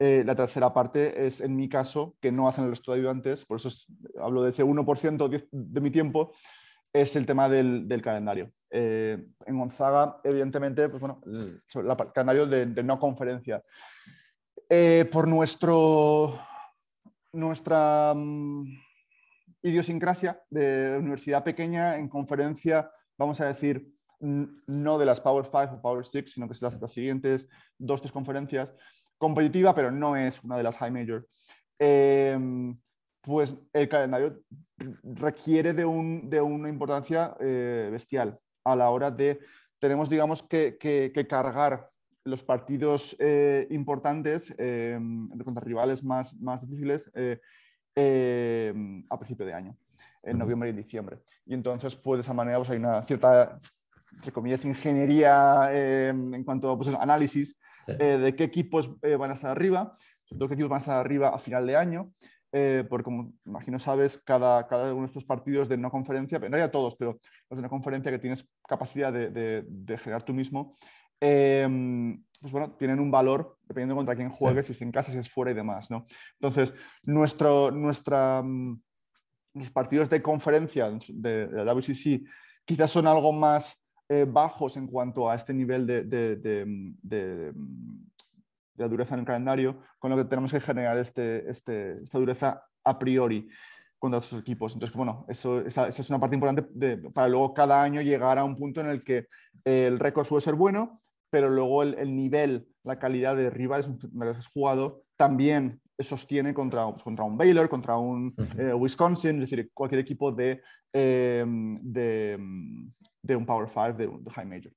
la tercera parte es, en mi caso, que no hacen el resto de ayudantes, por eso hablo de ese 1% de mi tiempo, es el tema del, calendario. Eh, en Gonzaga, evidentemente, pues bueno, el, calendario de, no conferencia. Eh, por nuestro, nuestra mm, idiosincrasia de universidad pequeña, en conferencia, vamos a decir, no de las Power 5 o Power 6, sino que son las, siguientes dos, tres conferencias, competitiva, pero no es una de las high major. Eh, pues el calendario requiere de, una importancia eh, bestial a la hora de, tenemos digamos que, cargar los partidos eh, importantes eh, contra rivales más, más difíciles a principio de año, en noviembre y diciembre. Y entonces, pues de esa manera pues, hay una cierta, entre comillas, ingeniería en cuanto a pues, análisis de qué equipos van a estar arriba, sobre qué equipos van a estar arriba a final de año. Eh, porque como imagino sabes, cada, cada uno de estos partidos de no conferencia, no ya todos, pero los de no conferencia que tienes capacidad de, de, generar tú mismo, em, pues bueno, tienen un valor dependiendo contra quién juegues, si es en casa, si es fuera y demás, ¿no? Entonces, nuestro, nuestra, mm, los partidos de conferencia de, la WCC quizás son algo más eh, bajos en cuanto a este nivel de, de la dureza en el calendario, con lo que tenemos que generar este, este, esta dureza a priori contra otros equipos. Entonces, bueno, eso, esa, es una parte importante para luego cada año llegar a un punto en el que el récord suele ser bueno, pero luego el, nivel, la calidad de rivales que has jugado también sostiene contra, pues, contra un Baylor, contra un eh, Wisconsin, es decir, cualquier equipo de, eh, de, de, un Power 5, de, de High Major.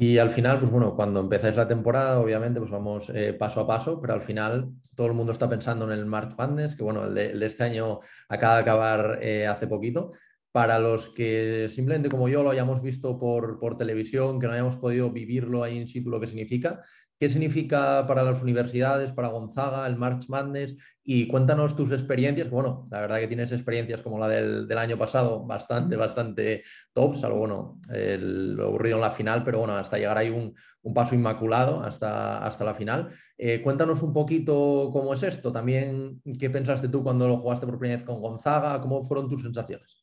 Y al final, pues bueno, cuando empezáis la temporada, obviamente, pues vamos eh, paso a paso, pero al final todo el mundo está pensando en el March Madness, que bueno, el de, este año acaba de acabar eh, hace poquito. Para los que simplemente como yo lo hayamos visto por, por televisión, que no hayamos podido vivirlo ahí in situ, lo que significa, ¿Qué significa para las universidades, para Gonzaga, el March Madness? Y cuéntanos tus experiencias. Bueno, la verdad que tienes experiencias como la del, año pasado, bastante, bastante top, salvo bueno, lo aburrido en la final, pero bueno, hasta llegar ahí un, paso inmaculado hasta, hasta la final. Eh, cuéntanos un poquito cómo es esto. También, ¿qué pensaste tú cuando lo jugaste por primera vez con Gonzaga? ¿Cómo fueron tus sensaciones?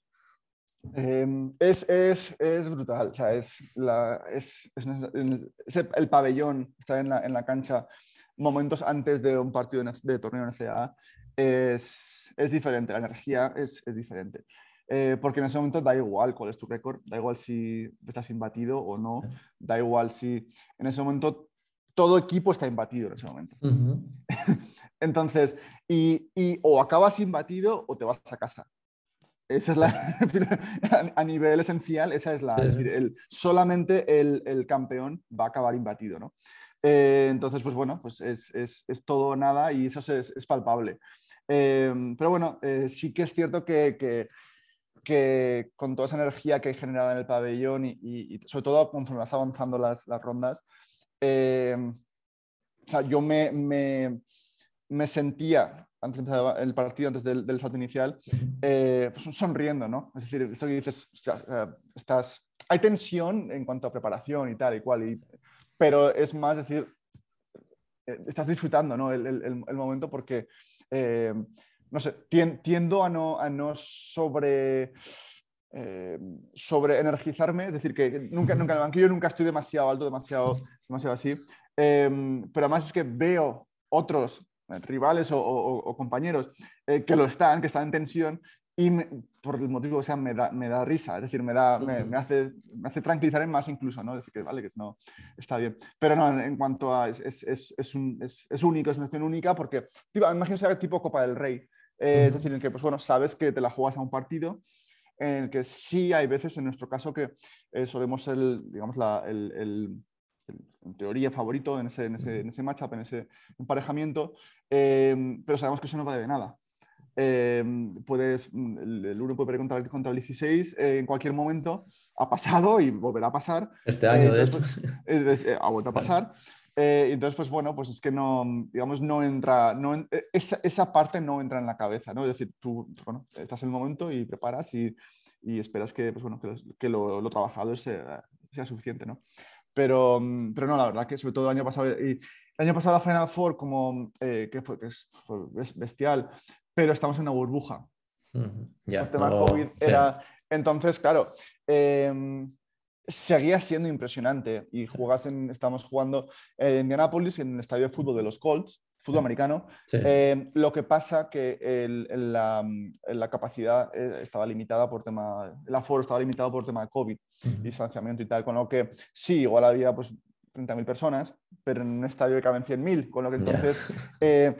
Em, es, es, es, brutal, o sea, es, la, es, el pabellón, está en la, en la, cancha momentos antes de un partido de, torneo NCAA, es, es diferente, la energía es, es diferente. Eh, porque en ese momento da igual cuál es tu récord, da igual si estás imbatido o no, da igual si en ese momento todo equipo está imbatido en ese momento. *laughs* Entonces, y, y, o acabas imbatido o te vas a casa. Esa es la, *laughs* a nivel esencial, esa es la, el, solamente el, el, campeón va a acabar imbatido, ¿no? Eh, entonces, pues bueno, pues es, es, es todo o nada y eso es, es palpable. Eh, pero bueno, eh, sí que es cierto que, que, que, con toda esa energía que hay generada en el pabellón y, y, sobre todo conforme vas avanzando las, las rondas, o sea, yo me, me me sentía, antes de empezar el partido, antes del, del salto inicial, eh, pues sonriendo, ¿no? Es decir, esto que dices, eh, estás, hay tensión en cuanto a preparación y tal y cual, y, pero es más decir, eh, estás disfrutando ¿no? el, el, el momento porque, no sé, tiendo a no, a no sobre... sobre energizarme, es decir, que nunca, nunca en el banquillo nunca estoy demasiado alto, demasiado, demasiado así, pero además es que veo otros rivales o, compañeros eh, que lo están, que están en tensión y por el motivo que sea me da, me da risa, es decir, me, da, me, hace, me hace tranquilizar en más incluso, ¿no? Es decir, que vale, que no, está bien. Pero no, en cuanto a, es, es, es, un, es, único, es una acción única porque, tipo, imagino ser tipo Copa del Rey, eh, es decir, en que, pues bueno, sabes que te la juegas a un partido, en el que sí hay veces, en nuestro caso, que eh, solemos ser, digamos, la, el, el en teoría favorito en ese, en ese, en ese matchup, en ese emparejamiento, em, pero sabemos que eso no vale de nada. Em, puedes, el, uno puede perder contra, contra, el 16 eh, en cualquier momento, ha pasado y volverá a pasar. Este año, de hecho. Pues, eh, ha vuelto a pasar. Eh, entonces, pues bueno, pues es que no, digamos, no entra, no, esa, esa, parte no entra en la cabeza, ¿no? Es decir, tú, bueno, estás en el momento y preparas y, y esperas que, pues bueno, que, que lo, lo, trabajado sea, sea suficiente, ¿no? Pero, mm, pero no, la verdad que sobre todo el año pasado, y el año pasado la Final Four como, eh, que, fue, que fue bestial, pero estamos en una burbuja. el tema COVID era... Entonces, claro, eh, seguía siendo impresionante y jugas en, estamos jugando en Indianapolis en el estadio de fútbol de los Colts fútbol americano. Eh, lo que pasa que el, la, la, capacidad eh, estaba limitada por tema, el aforo estaba limitado por tema de COVID y distanciamiento y tal, con lo que sí, igual había pues 30.000 personas, pero en un estadio que caben 100.000, con lo que entonces eh,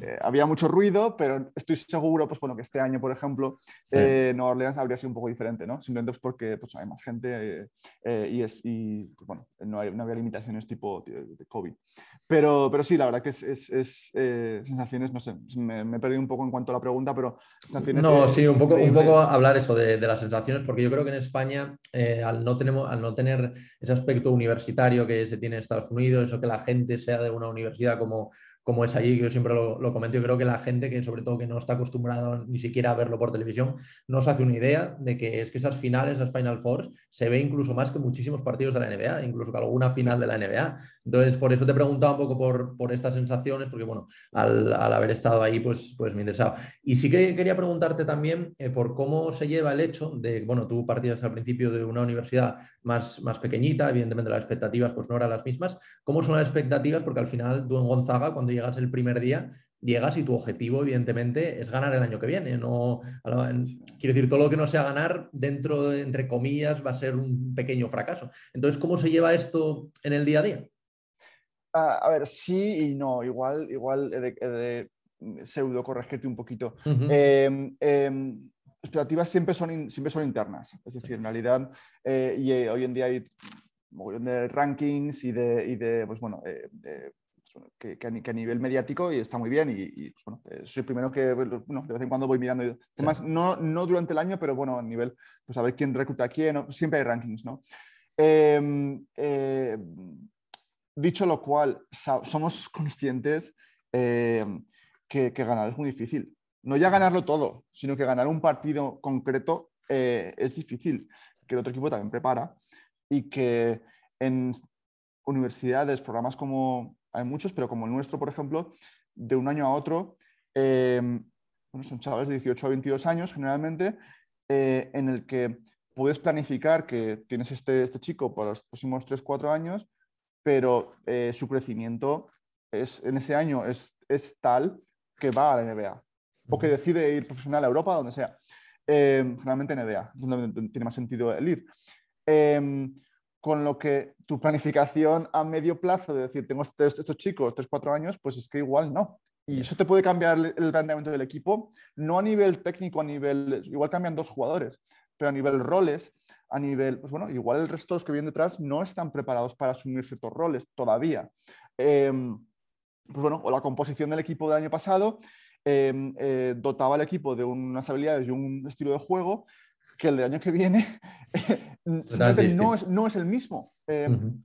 eh, había mucho ruido, pero estoy seguro pues, bueno, que este año, por ejemplo, eh, Nueva Orleans habría sido un poco diferente, ¿no? Simplemente pues, porque pues, hay más gente y, es, y pues, bueno, no, hay, no, había limitaciones tipo de COVID. Pero, pero sí, la verdad que es, es, es sensaciones, no sé, me, me, he perdido un poco en cuanto a la pregunta, pero sensaciones... No, sí, un poco, un poco hablar eso de, de, las sensaciones, porque yo creo que en España, al, no tenemos, al no tener ese aspecto universitario que se tiene en Estados Unidos, eso que la gente sea de una universidad como, como es allí, que yo siempre lo, comento, yo creo que la gente que sobre todo que no está acostumbrado ni siquiera a verlo por televisión, no se hace una idea de que es que esas finales, las Final Fours, se ve incluso más que muchísimos partidos de la NBA, incluso que alguna final de la NBA. Entonces, por eso te preguntaba un poco por, por estas sensaciones, porque bueno, al, al, haber estado ahí, pues, pues me interesaba. Y sí que quería preguntarte también eh, por cómo se lleva el hecho de, bueno, tú partías al principio de una universidad más, más pequeñita, evidentemente las expectativas pues no eran las mismas. ¿Cómo son las expectativas? Porque al final tú en Gonzaga, cuando llegas el primer día, llegas y tu objetivo, evidentemente, es ganar el año que viene. No, quiero decir, todo lo que no sea ganar, dentro, de, entre comillas, va a ser un pequeño fracaso. Entonces, ¿cómo se lleva esto en el día a día? Uh, a ver, sí y no. Igual, igual he de, he de pseudo corregirte un poquito. Uh -huh. eh, eh, expectativas siempre son, siempre son internas. Es decir, en realidad, eh, y eh, hoy en día hay un de rankings y de, y de pues bueno, eh, de, que, que, a, nivel mediático y está muy bien y, y pues bueno, soy el primero que bueno, de vez en cuando voy mirando además sí. no, no durante el año pero bueno a nivel pues a ver quién recluta a quién siempre hay rankings ¿no? Eh, dicho lo cual somos conscientes que, que, ganar es muy difícil no ya ganarlo todo sino que ganar un partido concreto es difícil que el otro equipo también prepara y que en universidades programas como hay muchos, pero como el nuestro, por ejemplo, de un año a otro, eh, bueno, son chavales de 18 a 22 años generalmente, eh, en el que puedes planificar que tienes este, este chico para los próximos 3-4 años, pero eh, su crecimiento es, en ese año es, es, tal que va a la NBA o que decide ir profesional a Europa, donde sea. generalmente NBA, donde tiene más sentido el ir con lo que tu planificación a medio plazo, de decir, tengo estos, estos chicos, 3, 4 años, pues es que igual no. Y eso te puede cambiar el planteamiento del equipo, no a nivel técnico, a nivel, igual cambian dos jugadores, pero a nivel roles, a nivel, pues bueno, igual el resto de los que vienen detrás no están preparados para asumir ciertos roles todavía. Eh, pues bueno, o la composición del equipo del año pasado eh, eh, dotaba al equipo de unas habilidades y un estilo de juego que el año que viene *laughs* no, es, no, es, el mismo. Eh, uh -huh.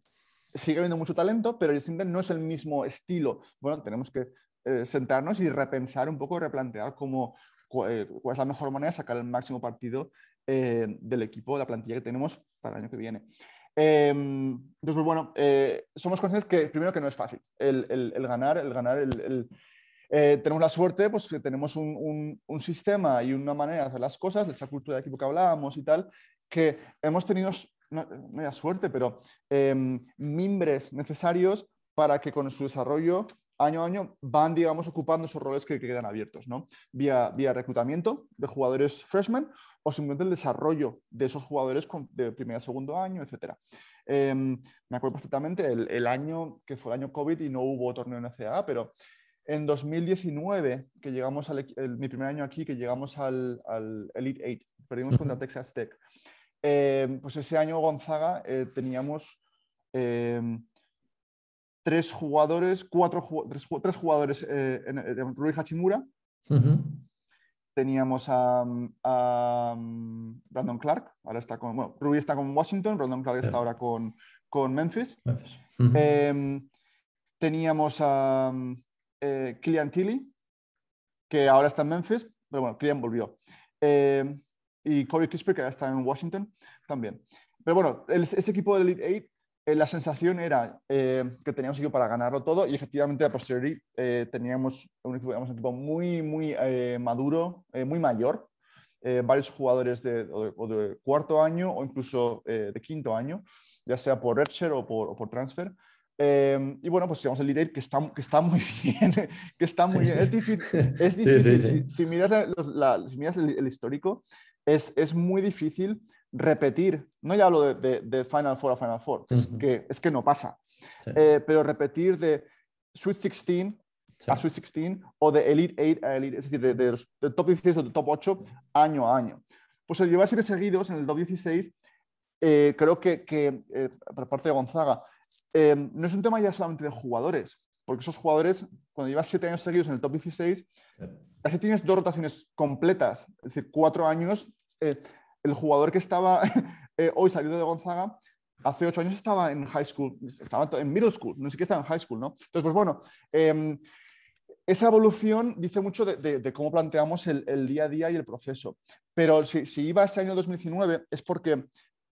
Sigue habiendo mucho talento, pero simplemente no es el mismo estilo. Bueno, tenemos que sentarnos y repensar un poco, replantear cómo, cuál, es la mejor manera de sacar el máximo partido del equipo, de la plantilla que tenemos para el año que viene. Em, entonces, pues bueno, somos conscientes que primero que no es fácil el, el ganar, el ganar, el, eh, tenemos la suerte, pues que tenemos un, un, sistema y una manera de hacer las cosas, esa cultura de equipo que hablábamos y tal, que hemos tenido, no, no suerte, pero eh, mimbres necesarios para que con su desarrollo año a año van, digamos, ocupando esos roles que, quedan abiertos, ¿no? Vía, vía reclutamiento de jugadores freshmen o simplemente el desarrollo de esos jugadores de primer a segundo año, etc. Em, me acuerdo perfectamente el, el, año que fue el año COVID y no hubo torneo en NCAA, pero en 2019, que llegamos al, mi primer año aquí, que llegamos al, Elite Eight, perdimos contra Texas Tech. Eh, pues ese año Gonzaga eh, teníamos eh, tres jugadores, cuatro, tres, jugadores en, Rui Hachimura. Teníamos a, Brandon Clark, ahora está con, bueno, Rui está con Washington, Brandon Clark está ahora con, con Memphis. teníamos a eh, Killian Tilly, que ahora está en Memphis, pero bueno, Killian volvió. Eh, y Corey Kisper, que ahora está en Washington también. Pero bueno, ese equipo de Elite Eight, eh, la sensación era que teníamos equipo para ganarlo todo y efectivamente a posteriori teníamos un equipo, un equipo muy, muy maduro, muy mayor, varios jugadores de, de, cuarto año o incluso de quinto año, ya sea por redshirt o por, o por transfer. Em, y bueno, pues llegamos el Elite que está, que está muy *laughs* bien, que está muy bien. Es *laughs* difícil, es difícil. si, miras, si, miras, el, histórico, es, es, muy difícil repetir, no ya hablo de, de, Final Four a Final Four, es, que, es que no pasa, eh, pero repetir de Sweet 16 a Sweet 16 o de Elite 8 a Elite, es decir, de, de los, del top 16 o del top 8 año a año. Pues el llevar siete seguidos en el top 16, eh, creo que, que eh, por parte de Gonzaga, Em, no es un tema ya solamente de jugadores, porque esos jugadores, cuando llevas siete años seguidos en el top 16, casi tienes dos rotaciones completas, es decir, cuatro años. Eh, el jugador que estaba *laughs* eh, hoy salido de Gonzaga, hace ocho años estaba en high school, estaba en middle school, no sé qué estaba en high school, ¿no? Entonces, pues bueno, em, esa evolución dice mucho de, cómo planteamos el, día a día y el proceso. Pero si, si iba ese año 2019 es porque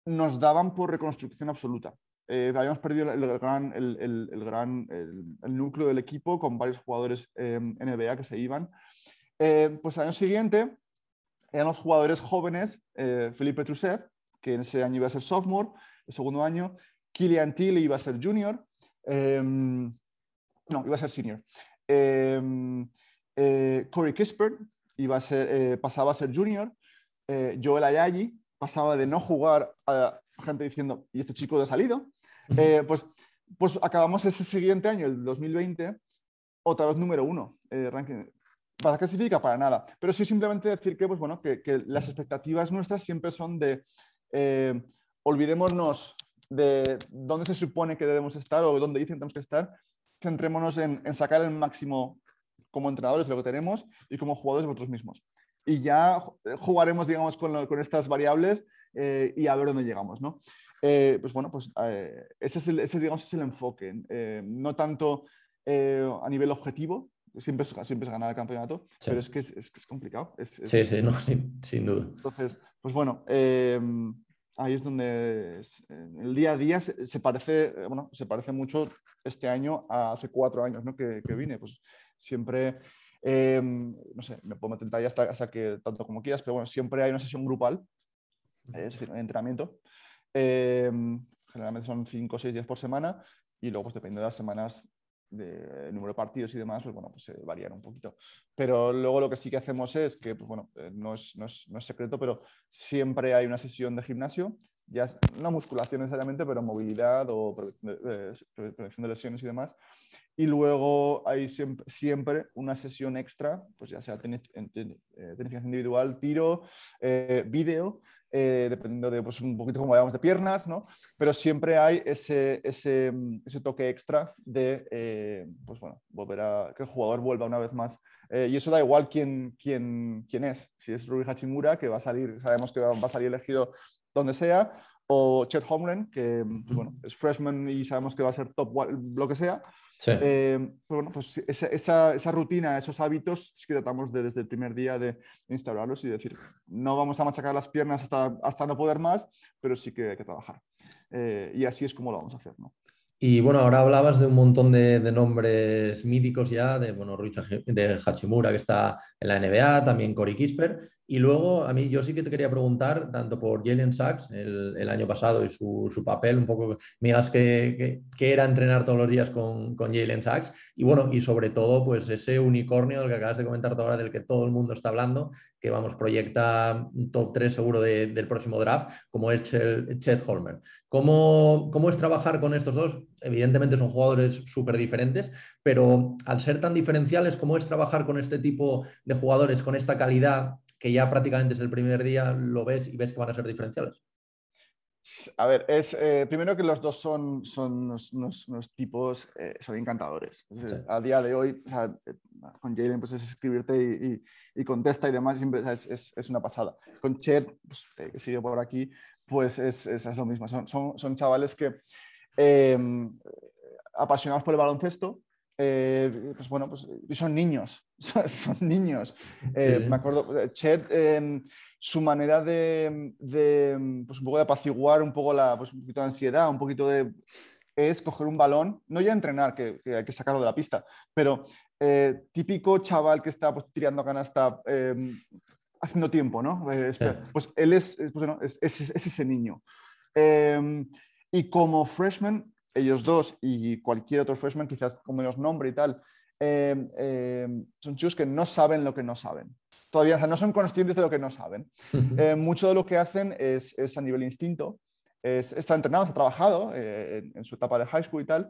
nos daban por reconstrucción absoluta. Eh, habíamos perdido el, gran, el, gran el, núcleo del equipo con varios jugadores eh, NBA que se iban. Eh, pues al año siguiente eran los jugadores jóvenes, Felipe Trusev, que en ese año iba a ser sophomore, el segundo año, Killian Tilly iba a ser junior, no, iba a ser senior. Corey Kispert iba a ser, pasaba a ser junior, Joel Ayayi pasaba de no jugar a gente diciendo, ¿y este chico ha salido? Eh, pues, pues acabamos ese siguiente año, el 2020, otra vez número uno, eh, ranking. ¿Para clasifica? Para nada. Pero sí simplemente decir que, pues, bueno, que, las expectativas nuestras siempre son de eh, olvidémonos de dónde se supone que debemos estar o dónde dicen que tenemos que estar, centrémonos en, sacar el máximo como entrenadores de lo que tenemos y como jugadores nosotros mismos. Y ya jugaremos, digamos, con, con estas variables y a ver dónde llegamos, ¿no? Eh, pues bueno, pues eh, ese, es el, ese, digamos, es el enfoque. Eh, no tanto a nivel objetivo, siempre es, siempre es ganar el campeonato, pero es que es, es, complicado. sí, sí, no, *laughs* sin, duda. Entonces, pues bueno, ahí es donde el día a día se, parece, bueno, se parece mucho este año a hace cuatro años ¿no? que, que vine. Pues siempre... no sé, me puedo meter ahí hasta, hasta que tanto como quieras, pero bueno, siempre hay una sesión grupal, es decir, entrenamiento, Em, generalmente son 5 o 6 días por semana y luego, pues depende de las semanas, de número de partidos y demás, pues bueno, pues se varían un poquito. Pero luego lo que sí que hacemos es que, pues bueno, eh, no es, no es, no es secreto, pero siempre hay una sesión de gimnasio, ya no musculación necesariamente, pero movilidad o prevención de, lesiones y demás. Y luego hay siempre, siempre una sesión extra, pues ya sea tenificación eh, individual, tiro, eh, vídeo, eh, dependiendo de pues, un poquito como hablamos de piernas, ¿no? Pero siempre hay ese, ese, ese toque extra de, eh, pues bueno, volver que el jugador vuelva una vez más. Eh, y eso da igual quién, quién, quién es. Si es Rui Hachimura, que va a salir, sabemos que va, a salir elegido donde sea, o Chet Homeland, que pues, bueno, es freshman y sabemos que va a ser top, lo que sea. Eh, bueno, pues esa, esa, rutina, esos hábitos, sí que tratamos de, desde el primer día de instaurarlos y decir, no vamos a machacar las piernas hasta, hasta no poder más, pero sí que hay que trabajar. Eh, y así es como lo vamos a hacer. ¿no? Y bueno, ahora hablabas de un montón de, nombres míticos ya, de, bueno, de Hachimura que está en la NBA, también Cory Kisper. Y luego, a mí, yo sí que te quería preguntar, tanto por Jalen Sachs el, año pasado y su, papel, un poco, me digas que, era entrenar todos los días con, con Jalen Sachs. Y bueno, y sobre todo, pues ese unicornio del que acabas de comentar ahora, del que todo el mundo está hablando, que vamos, proyecta top 3 seguro del próximo draft, como es Chet Holmer. ¿Cómo, ¿Cómo, es trabajar con estos dos? Evidentemente son jugadores súper diferentes, pero al ser tan diferenciales, ¿cómo es trabajar con este tipo de jugadores, con esta calidad que ya prácticamente es el primer día lo ves y ves que van a ser diferenciales? A ver, es eh, primero que los dos son, son unos, tipos, eh, son encantadores. A día de hoy, con Jalen, pues es escribirte y, contesta y demás, siempre es, es, una pasada. Con Chet, pues, eh, que sigue por aquí, pues es, es, lo mismo. Son, son, son chavales que apasionados por el baloncesto, pues bueno, pues son niños, *laughs* son, niños. Me acuerdo, Chet em, su manera de, pues un poco de apaciguar un poco la, pues un poquito de ansiedad, un poquito de... es coger un balón, no ya entrenar, que, hay que sacarlo de la pista, pero eh, típico chaval que está pues, tirando canasta em, haciendo tiempo, ¿no? Eh, pues él es, pues, es, ese niño. Em, y como freshman, ellos dos y cualquier otro freshman, quizás con menos nombre y tal, em, son chicos que no saben lo que no saben todavía no son conscientes de lo que no saben. Eh, mucho de lo que hacen es, a nivel instinto. Es, está entrenado, está trabajado eh, en, su etapa de high school y tal,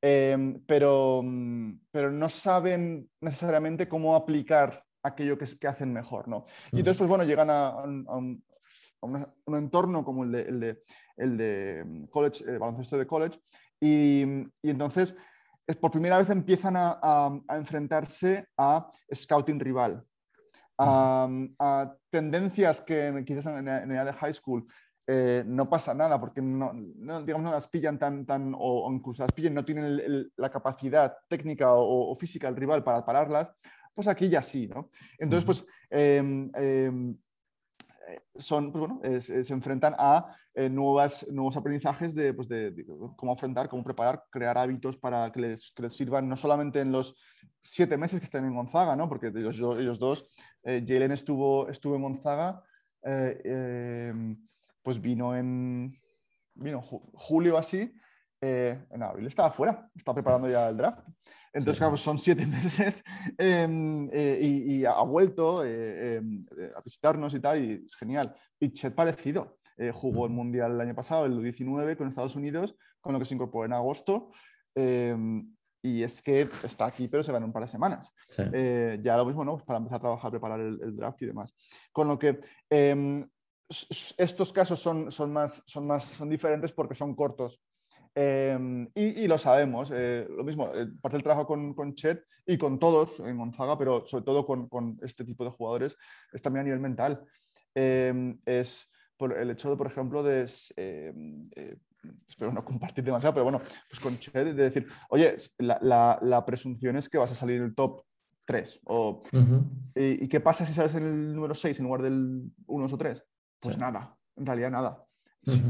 em, pero, pero no saben necesariamente cómo aplicar aquello que, que hacen mejor. ¿no? Y entonces, pues bueno, llegan a, un, entorno como el de, el de, el de college, el baloncesto de college, y, y entonces es, por primera vez empiezan a, a, enfrentarse a scouting rival a, tendencias que quizás en, en edad de high school eh, no pasa nada porque no, digamos, no las pillan tan, tan o, incluso las pillan, no tienen la capacidad técnica o, física del rival para pararlas, pues aquí ya sí, ¿no? Entonces, pues em, em, son, pues bueno, se enfrentan a eh, nuevas, nuevos aprendizajes pues de, cómo enfrentar, cómo preparar, crear hábitos para que les, sirvan no solamente en los siete meses que están en Gonzaga, ¿no? porque ellos, dos, eh, estuvo, estuvo en Gonzaga, eh, pues vino en vino julio así, en abril estaba fuera, está preparando ya el draft. Entonces, claro, son siete *laughs* meses em, y, ha vuelto em, a visitarnos y tal, y es genial. Y Chet parecido. jugó el Mundial el año pasado, el 19 con Estados Unidos, con lo que se incorporó en agosto y es que está aquí, pero se va en un par de semanas. Eh, ya lo mismo, ¿no? Pues para empezar a trabajar, preparar el, draft y demás. Con lo que em, estos casos son, son, más, son, más, son diferentes porque son cortos. Em, y, lo sabemos, eh, lo mismo, eh, parte del trabajo con, con, Chet y con todos en Gonzaga, pero sobre todo con, con este tipo de jugadores, es también a nivel mental. Em, es por el hecho de, por ejemplo, de espero no compartir demasiado, pero bueno, pues con Cher de decir, oye, la, la, presunción es que vas a salir en el top 3. O, ¿y, qué pasa si sales en el número 6 en lugar del 1 o 3? Pues nada, en realidad nada.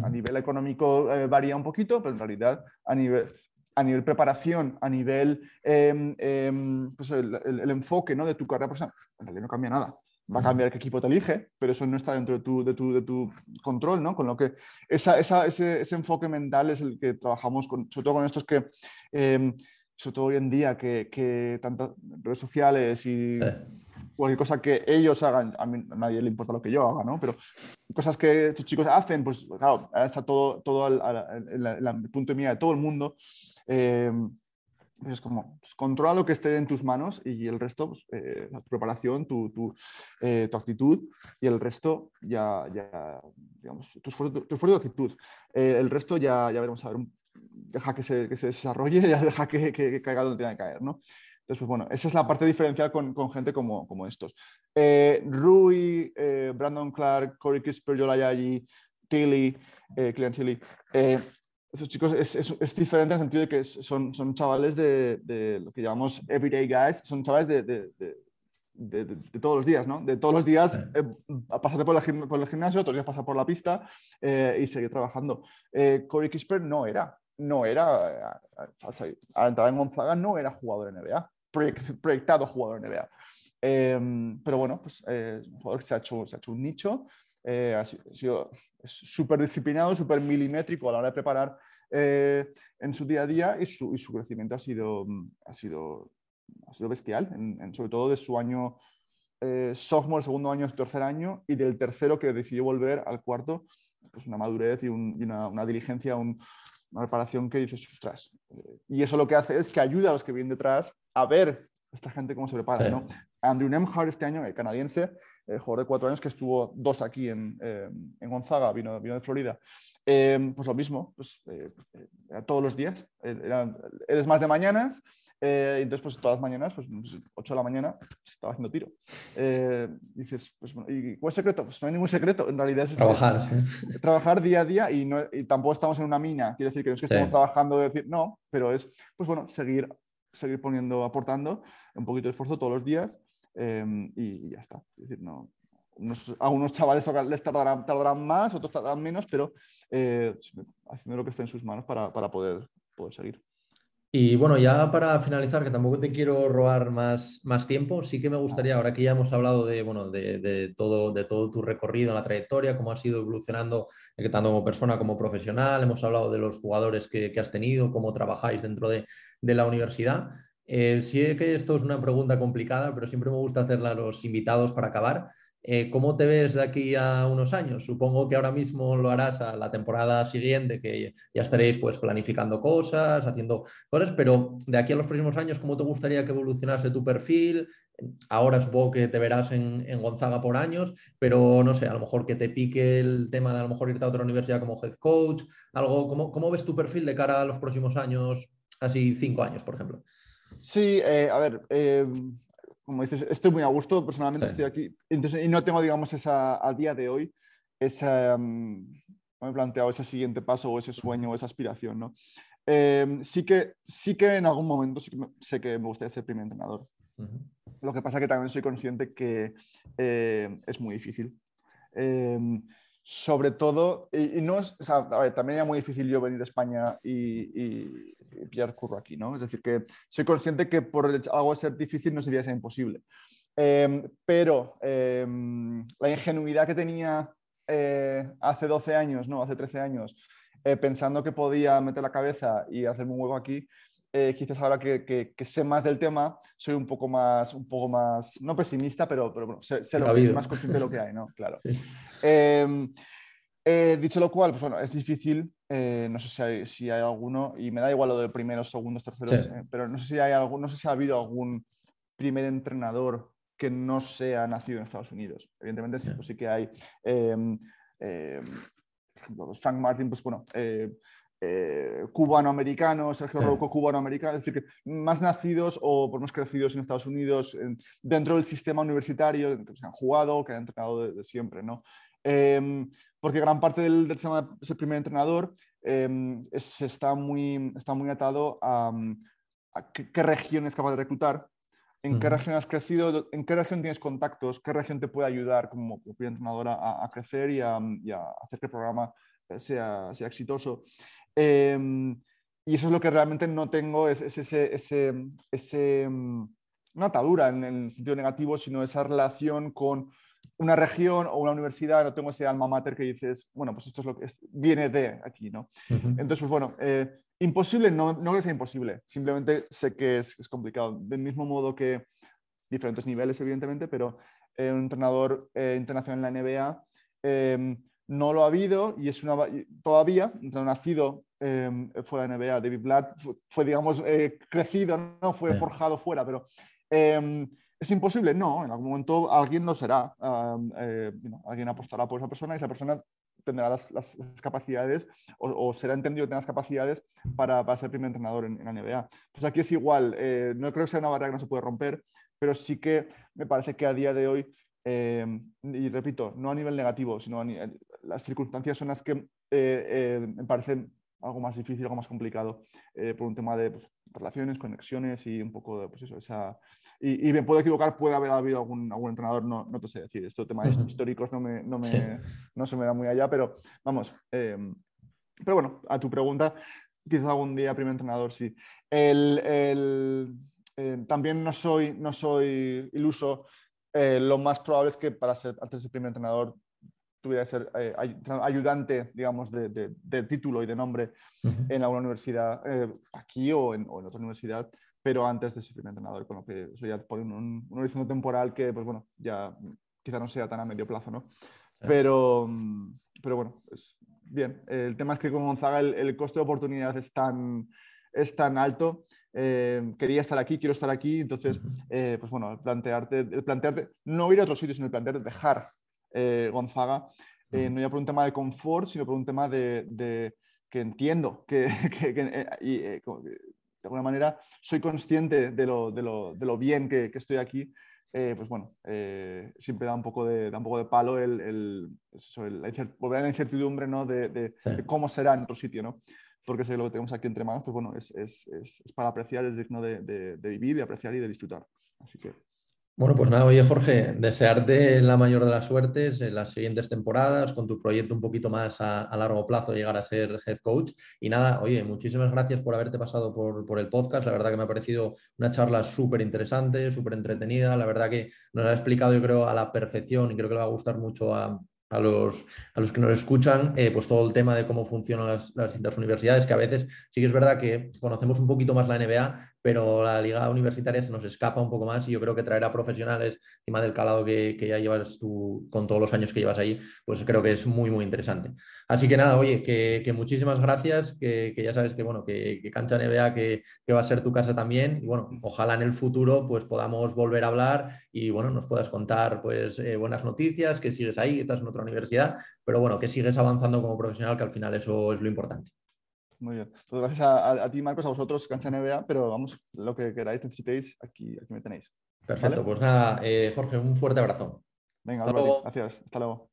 A nivel económico eh, varía un poquito, pero en realidad a nivel, a nivel preparación, a nivel em, em, pues el, el, enfoque ¿no? de tu carrera personal, en realidad no cambia nada va a cambiar qué equipo te elige, pero eso no está dentro de tu, de tu, de tu control, ¿no? Con lo que esa, esa, ese, ese, enfoque mental es el que trabajamos, con, sobre todo con estos que, eh, sobre todo hoy en día, que, que tantas redes sociales y cualquier cosa que ellos hagan, a, mí, a nadie le importa lo que yo haga, ¿no? Pero cosas que estos chicos hacen, pues claro, está todo, todo al, el punto de mira de todo el mundo. Eh, es como, pues, controla lo que esté en tus manos y el resto, pues, eh, tu preparación, tu, tu, eh, tu, actitud y el resto ya, ya digamos, tu esfuerzo, tu de actitud. Eh, el resto ya, ya veremos a ver, deja que se, que se desarrolle, *laughs* ya deja que, que, caiga donde tenga que caer, ¿no? Entonces, pues bueno, esa es la parte diferencial con, con gente como, como estos. Rui, Brandon Clark, Corey Kisper, Yola Yayi, Tilly, Clean Tilly, esos chicos es, es, diferente en el sentido de que son, son chavales de, de lo que llamamos everyday guys, son chavales de, de, de todos los días, ¿no? De todos los días eh, pasarte por el, por el, gimnasio, otros días pasar por la pista eh, y seguir trabajando. Eh, Corey Kisper no era, no era, al entrar en Gonzaga no era jugador de NBA, proyectado jugador NBA. Em, pero bueno, pues un jugador que se ha hecho, se ha hecho un nicho, ha sido súper disciplinado, súper milimétrico a la hora de preparar en su día a día y su, y su crecimiento ha sido, ha sido ha sido bestial, sobre todo de su año eh, sophomore, segundo año, tercer año, y del tercero que decidió volver al cuarto, pues una madurez y, una, diligencia, una preparación que dices, ostras. y eso lo que hace es que ayuda a los que vienen detrás a ver esta gente cómo se prepara. ¿no? Andrew Nemhard este año, el canadiense, el jugador de cuatro años que estuvo dos aquí en, eh, en Gonzaga, vino, vino de Florida. Eh, pues lo mismo, pues, eh, todos los días. eres más de mañanas, entonces pues todas las mañanas, pues 8 pues, de la mañana, pues, estaba haciendo tiro. dices, pues bueno, ¿y cuál es el secreto? Pues no hay ningún secreto, en realidad es trabajar. trabajar día a día y, no, y, tampoco estamos en una mina, quiere decir que no es que estemos trabajando, decir, no, pero es, pues bueno, seguir, seguir poniendo, aportando un poquito de esfuerzo todos los días Em, y, ya está. Es decir, no, a unos chavales les tardarán, tardarán, más, otros tardarán menos, pero eh, haciendo lo que está en sus manos para, para poder, poder seguir. Y bueno, ya para finalizar, que tampoco te quiero robar más, más tiempo, sí que me gustaría, ahora que ya hemos hablado de, bueno, de, de todo, de todo tu recorrido en la trayectoria, cómo has ido evolucionando eh, tanto como persona como profesional, hemos hablado de los jugadores que, que has tenido, cómo trabajáis dentro de, de la universidad. Eh, sí que esto es una pregunta complicada, pero siempre me gusta hacerla a los invitados para acabar. Eh, ¿Cómo te ves de aquí a unos años? Supongo que ahora mismo lo harás a la temporada siguiente, que ya estaréis pues planificando cosas, haciendo cosas, pero de aquí a los próximos años, ¿cómo te gustaría que evolucionase tu perfil? Ahora supongo que te verás en, Gonzaga por años, pero no sé, a lo mejor que te pique el tema de a lo mejor irte a otra universidad como head coach, algo, ¿cómo, cómo ves tu perfil de cara a los próximos años, así cinco años, por ejemplo? Sí, eh, a ver, eh, como dices, estoy muy a gusto, personalmente estoy aquí y no tengo, digamos, esa, a día de hoy, esa, mm, me he planteado ese siguiente paso o ese sueño o esa aspiración, ¿no? Eh, sí, que, sí que en algún momento sí que sé que me gustaría ser primer entrenador. Lo que pasa que también soy consciente que es muy difícil sobre todo, y, no es, o sea, a ver, también era muy difícil yo venir de España y, y, pillar curro aquí, ¿no? Es decir, que soy consciente que por algo de ser difícil no sería ser imposible. Em, pero em, la ingenuidad que tenía eh, hace 12 años, ¿no? Hace 13 años, eh, pensando que podía meter la cabeza y hacerme un huevo aquí, eh, quizás ahora que, que, sé más del tema, soy un poco más, un poco más no pesimista, pero, pero bueno, sé, lo que, más consciente de lo que hay, ¿no? *laughs* Claro. Em, dicho lo cual, pues bueno, es difícil, eh, no sé si hay, si hay, alguno, y me da igual lo de primeros, segundos, terceros, pero no sé si hay algún, no sé si ha habido algún primer entrenador que no sea nacido en Estados Unidos. Evidentemente sí, pues sí que hay. Em, em, Frank Martin, pues bueno, eh, cubano-americano, Sergio Rocco cubano-americano, es decir, que más nacidos o por más crecidos en Estados Unidos, dentro del sistema universitario, que se han jugado, que han entrenado de, siempre, ¿no? Porque gran parte del, del sistema de ese primer entrenador em, está, muy, está muy atado a, qué, región es capaz de reclutar, en qué región has crecido, en qué región tienes contactos, qué región te puede ayudar como primer entrenador a, crecer y a, y a, hacer que el programa sea, sea exitoso. Em, y eso es lo que realmente no tengo, es, ese, ese, ese, mm, una atadura en el sentido negativo, sino esa relación con una región o una universidad, no tengo ese alma mater que dices, bueno, pues esto es lo que viene de aquí, ¿no? Entonces, pues bueno, eh, imposible, no, no que sea imposible, simplemente sé que es, es, complicado, del mismo modo que diferentes niveles, evidentemente, pero eh, un entrenador eh, internacional en la NBA em, no lo ha habido y es una, todavía, nacido em, fuera de NBA, David Blatt fue, digamos, eh, crecido, no fue forjado fuera, pero em, es imposible, no, en algún momento alguien lo será, eh, alguien apostará por esa persona y esa persona tendrá las, capacidades o, será entendido que tenga las capacidades para, para ser primer entrenador en, la NBA. Pues aquí es igual, eh, no creo que sea una barrera que no se puede romper, pero sí que me parece que a día de hoy em, y repito, no a nivel negativo, sino a las circunstancias son las que eh, me parecen algo más difícil, algo más complicado, eh, por un tema de pues, relaciones, conexiones y un poco de, pues eso, esa... Y, me puedo equivocar, puede haber habido algún, algún entrenador, no, no te sé decir, estos temas históricos no, me, no, me, no, se me da muy allá, pero vamos, em, pero bueno, a tu pregunta, quizás algún día primer entrenador sí. El, el, eh, también no soy, no soy iluso, eh, lo más probable es que para ser antes de primer entrenador tuviera que ser eh, ayudante, digamos, de, de, título y de nombre en alguna universidad, eh, aquí o en, o en, otra universidad, pero antes de ser primer entrenador, con lo que eso ya pone un, un, horizonte temporal que, pues bueno, ya quizá no sea tan a medio plazo, ¿no? Pero, pero bueno, bien. El tema es que con Gonzaga el, el coste de oportunidad es tan, es tan alto. Eh, quería estar aquí, quiero estar aquí, entonces, pues bueno, plantearte, plantearte, no ir a otros sitios, sino plantearte dejar eh, Gonzaga, eh, no ya por un tema de confort, sino por un tema de, que entiendo que, *laughs* eh, y, de alguna manera soy consciente de lo, de lo, de lo bien que, estoy aquí. pues bueno, siempre da un poco de, da un poco de palo el, el, volver a la incertidumbre ¿no? de, cómo será en otro sitio, ¿no? porque sé lo que tenemos aquí entre manos, pues bueno, es, es, es, es para apreciar, es digno de, vivir, de apreciar y de disfrutar. Así que bueno, pues nada, oye Jorge, desearte la mayor de las suertes en las siguientes temporadas, con tu proyecto un poquito más a, largo plazo, llegar a ser head coach. Y nada, oye, muchísimas gracias por haberte pasado por, el podcast. La verdad que me ha parecido una charla súper interesante, súper entretenida. La verdad que nos ha explicado, yo creo, a la perfección y creo que le va a gustar mucho a, a los, a los que nos escuchan, eh, pues todo el tema de cómo funcionan las, las, distintas universidades, que a veces sí que es verdad que conocemos un poquito más la NBA, pero la liga universitaria se nos escapa un poco más y yo creo que traer a profesionales encima del calado que, ya llevas tú con todos los años que llevas ahí, pues creo que es muy, muy interesante. Así que nada, oye, que, muchísimas gracias, que, ya sabes que, bueno, que, Cancha NBA que, va a ser tu casa también y bueno, ojalá en el futuro pues podamos volver a hablar y bueno, nos puedas contar pues eh, buenas noticias, que sigues ahí, que estás en otra universidad, pero bueno, que sigues avanzando como profesional, que al final eso es lo importante. Muy bien. Pues gracias a, ti, Marcos, a vosotros, Cancha NBA, pero vamos, lo que queráis, necesitéis, aquí, aquí me tenéis. Perfecto, pues nada, eh, Jorge, un fuerte abrazo. Venga, gracias. Hasta luego.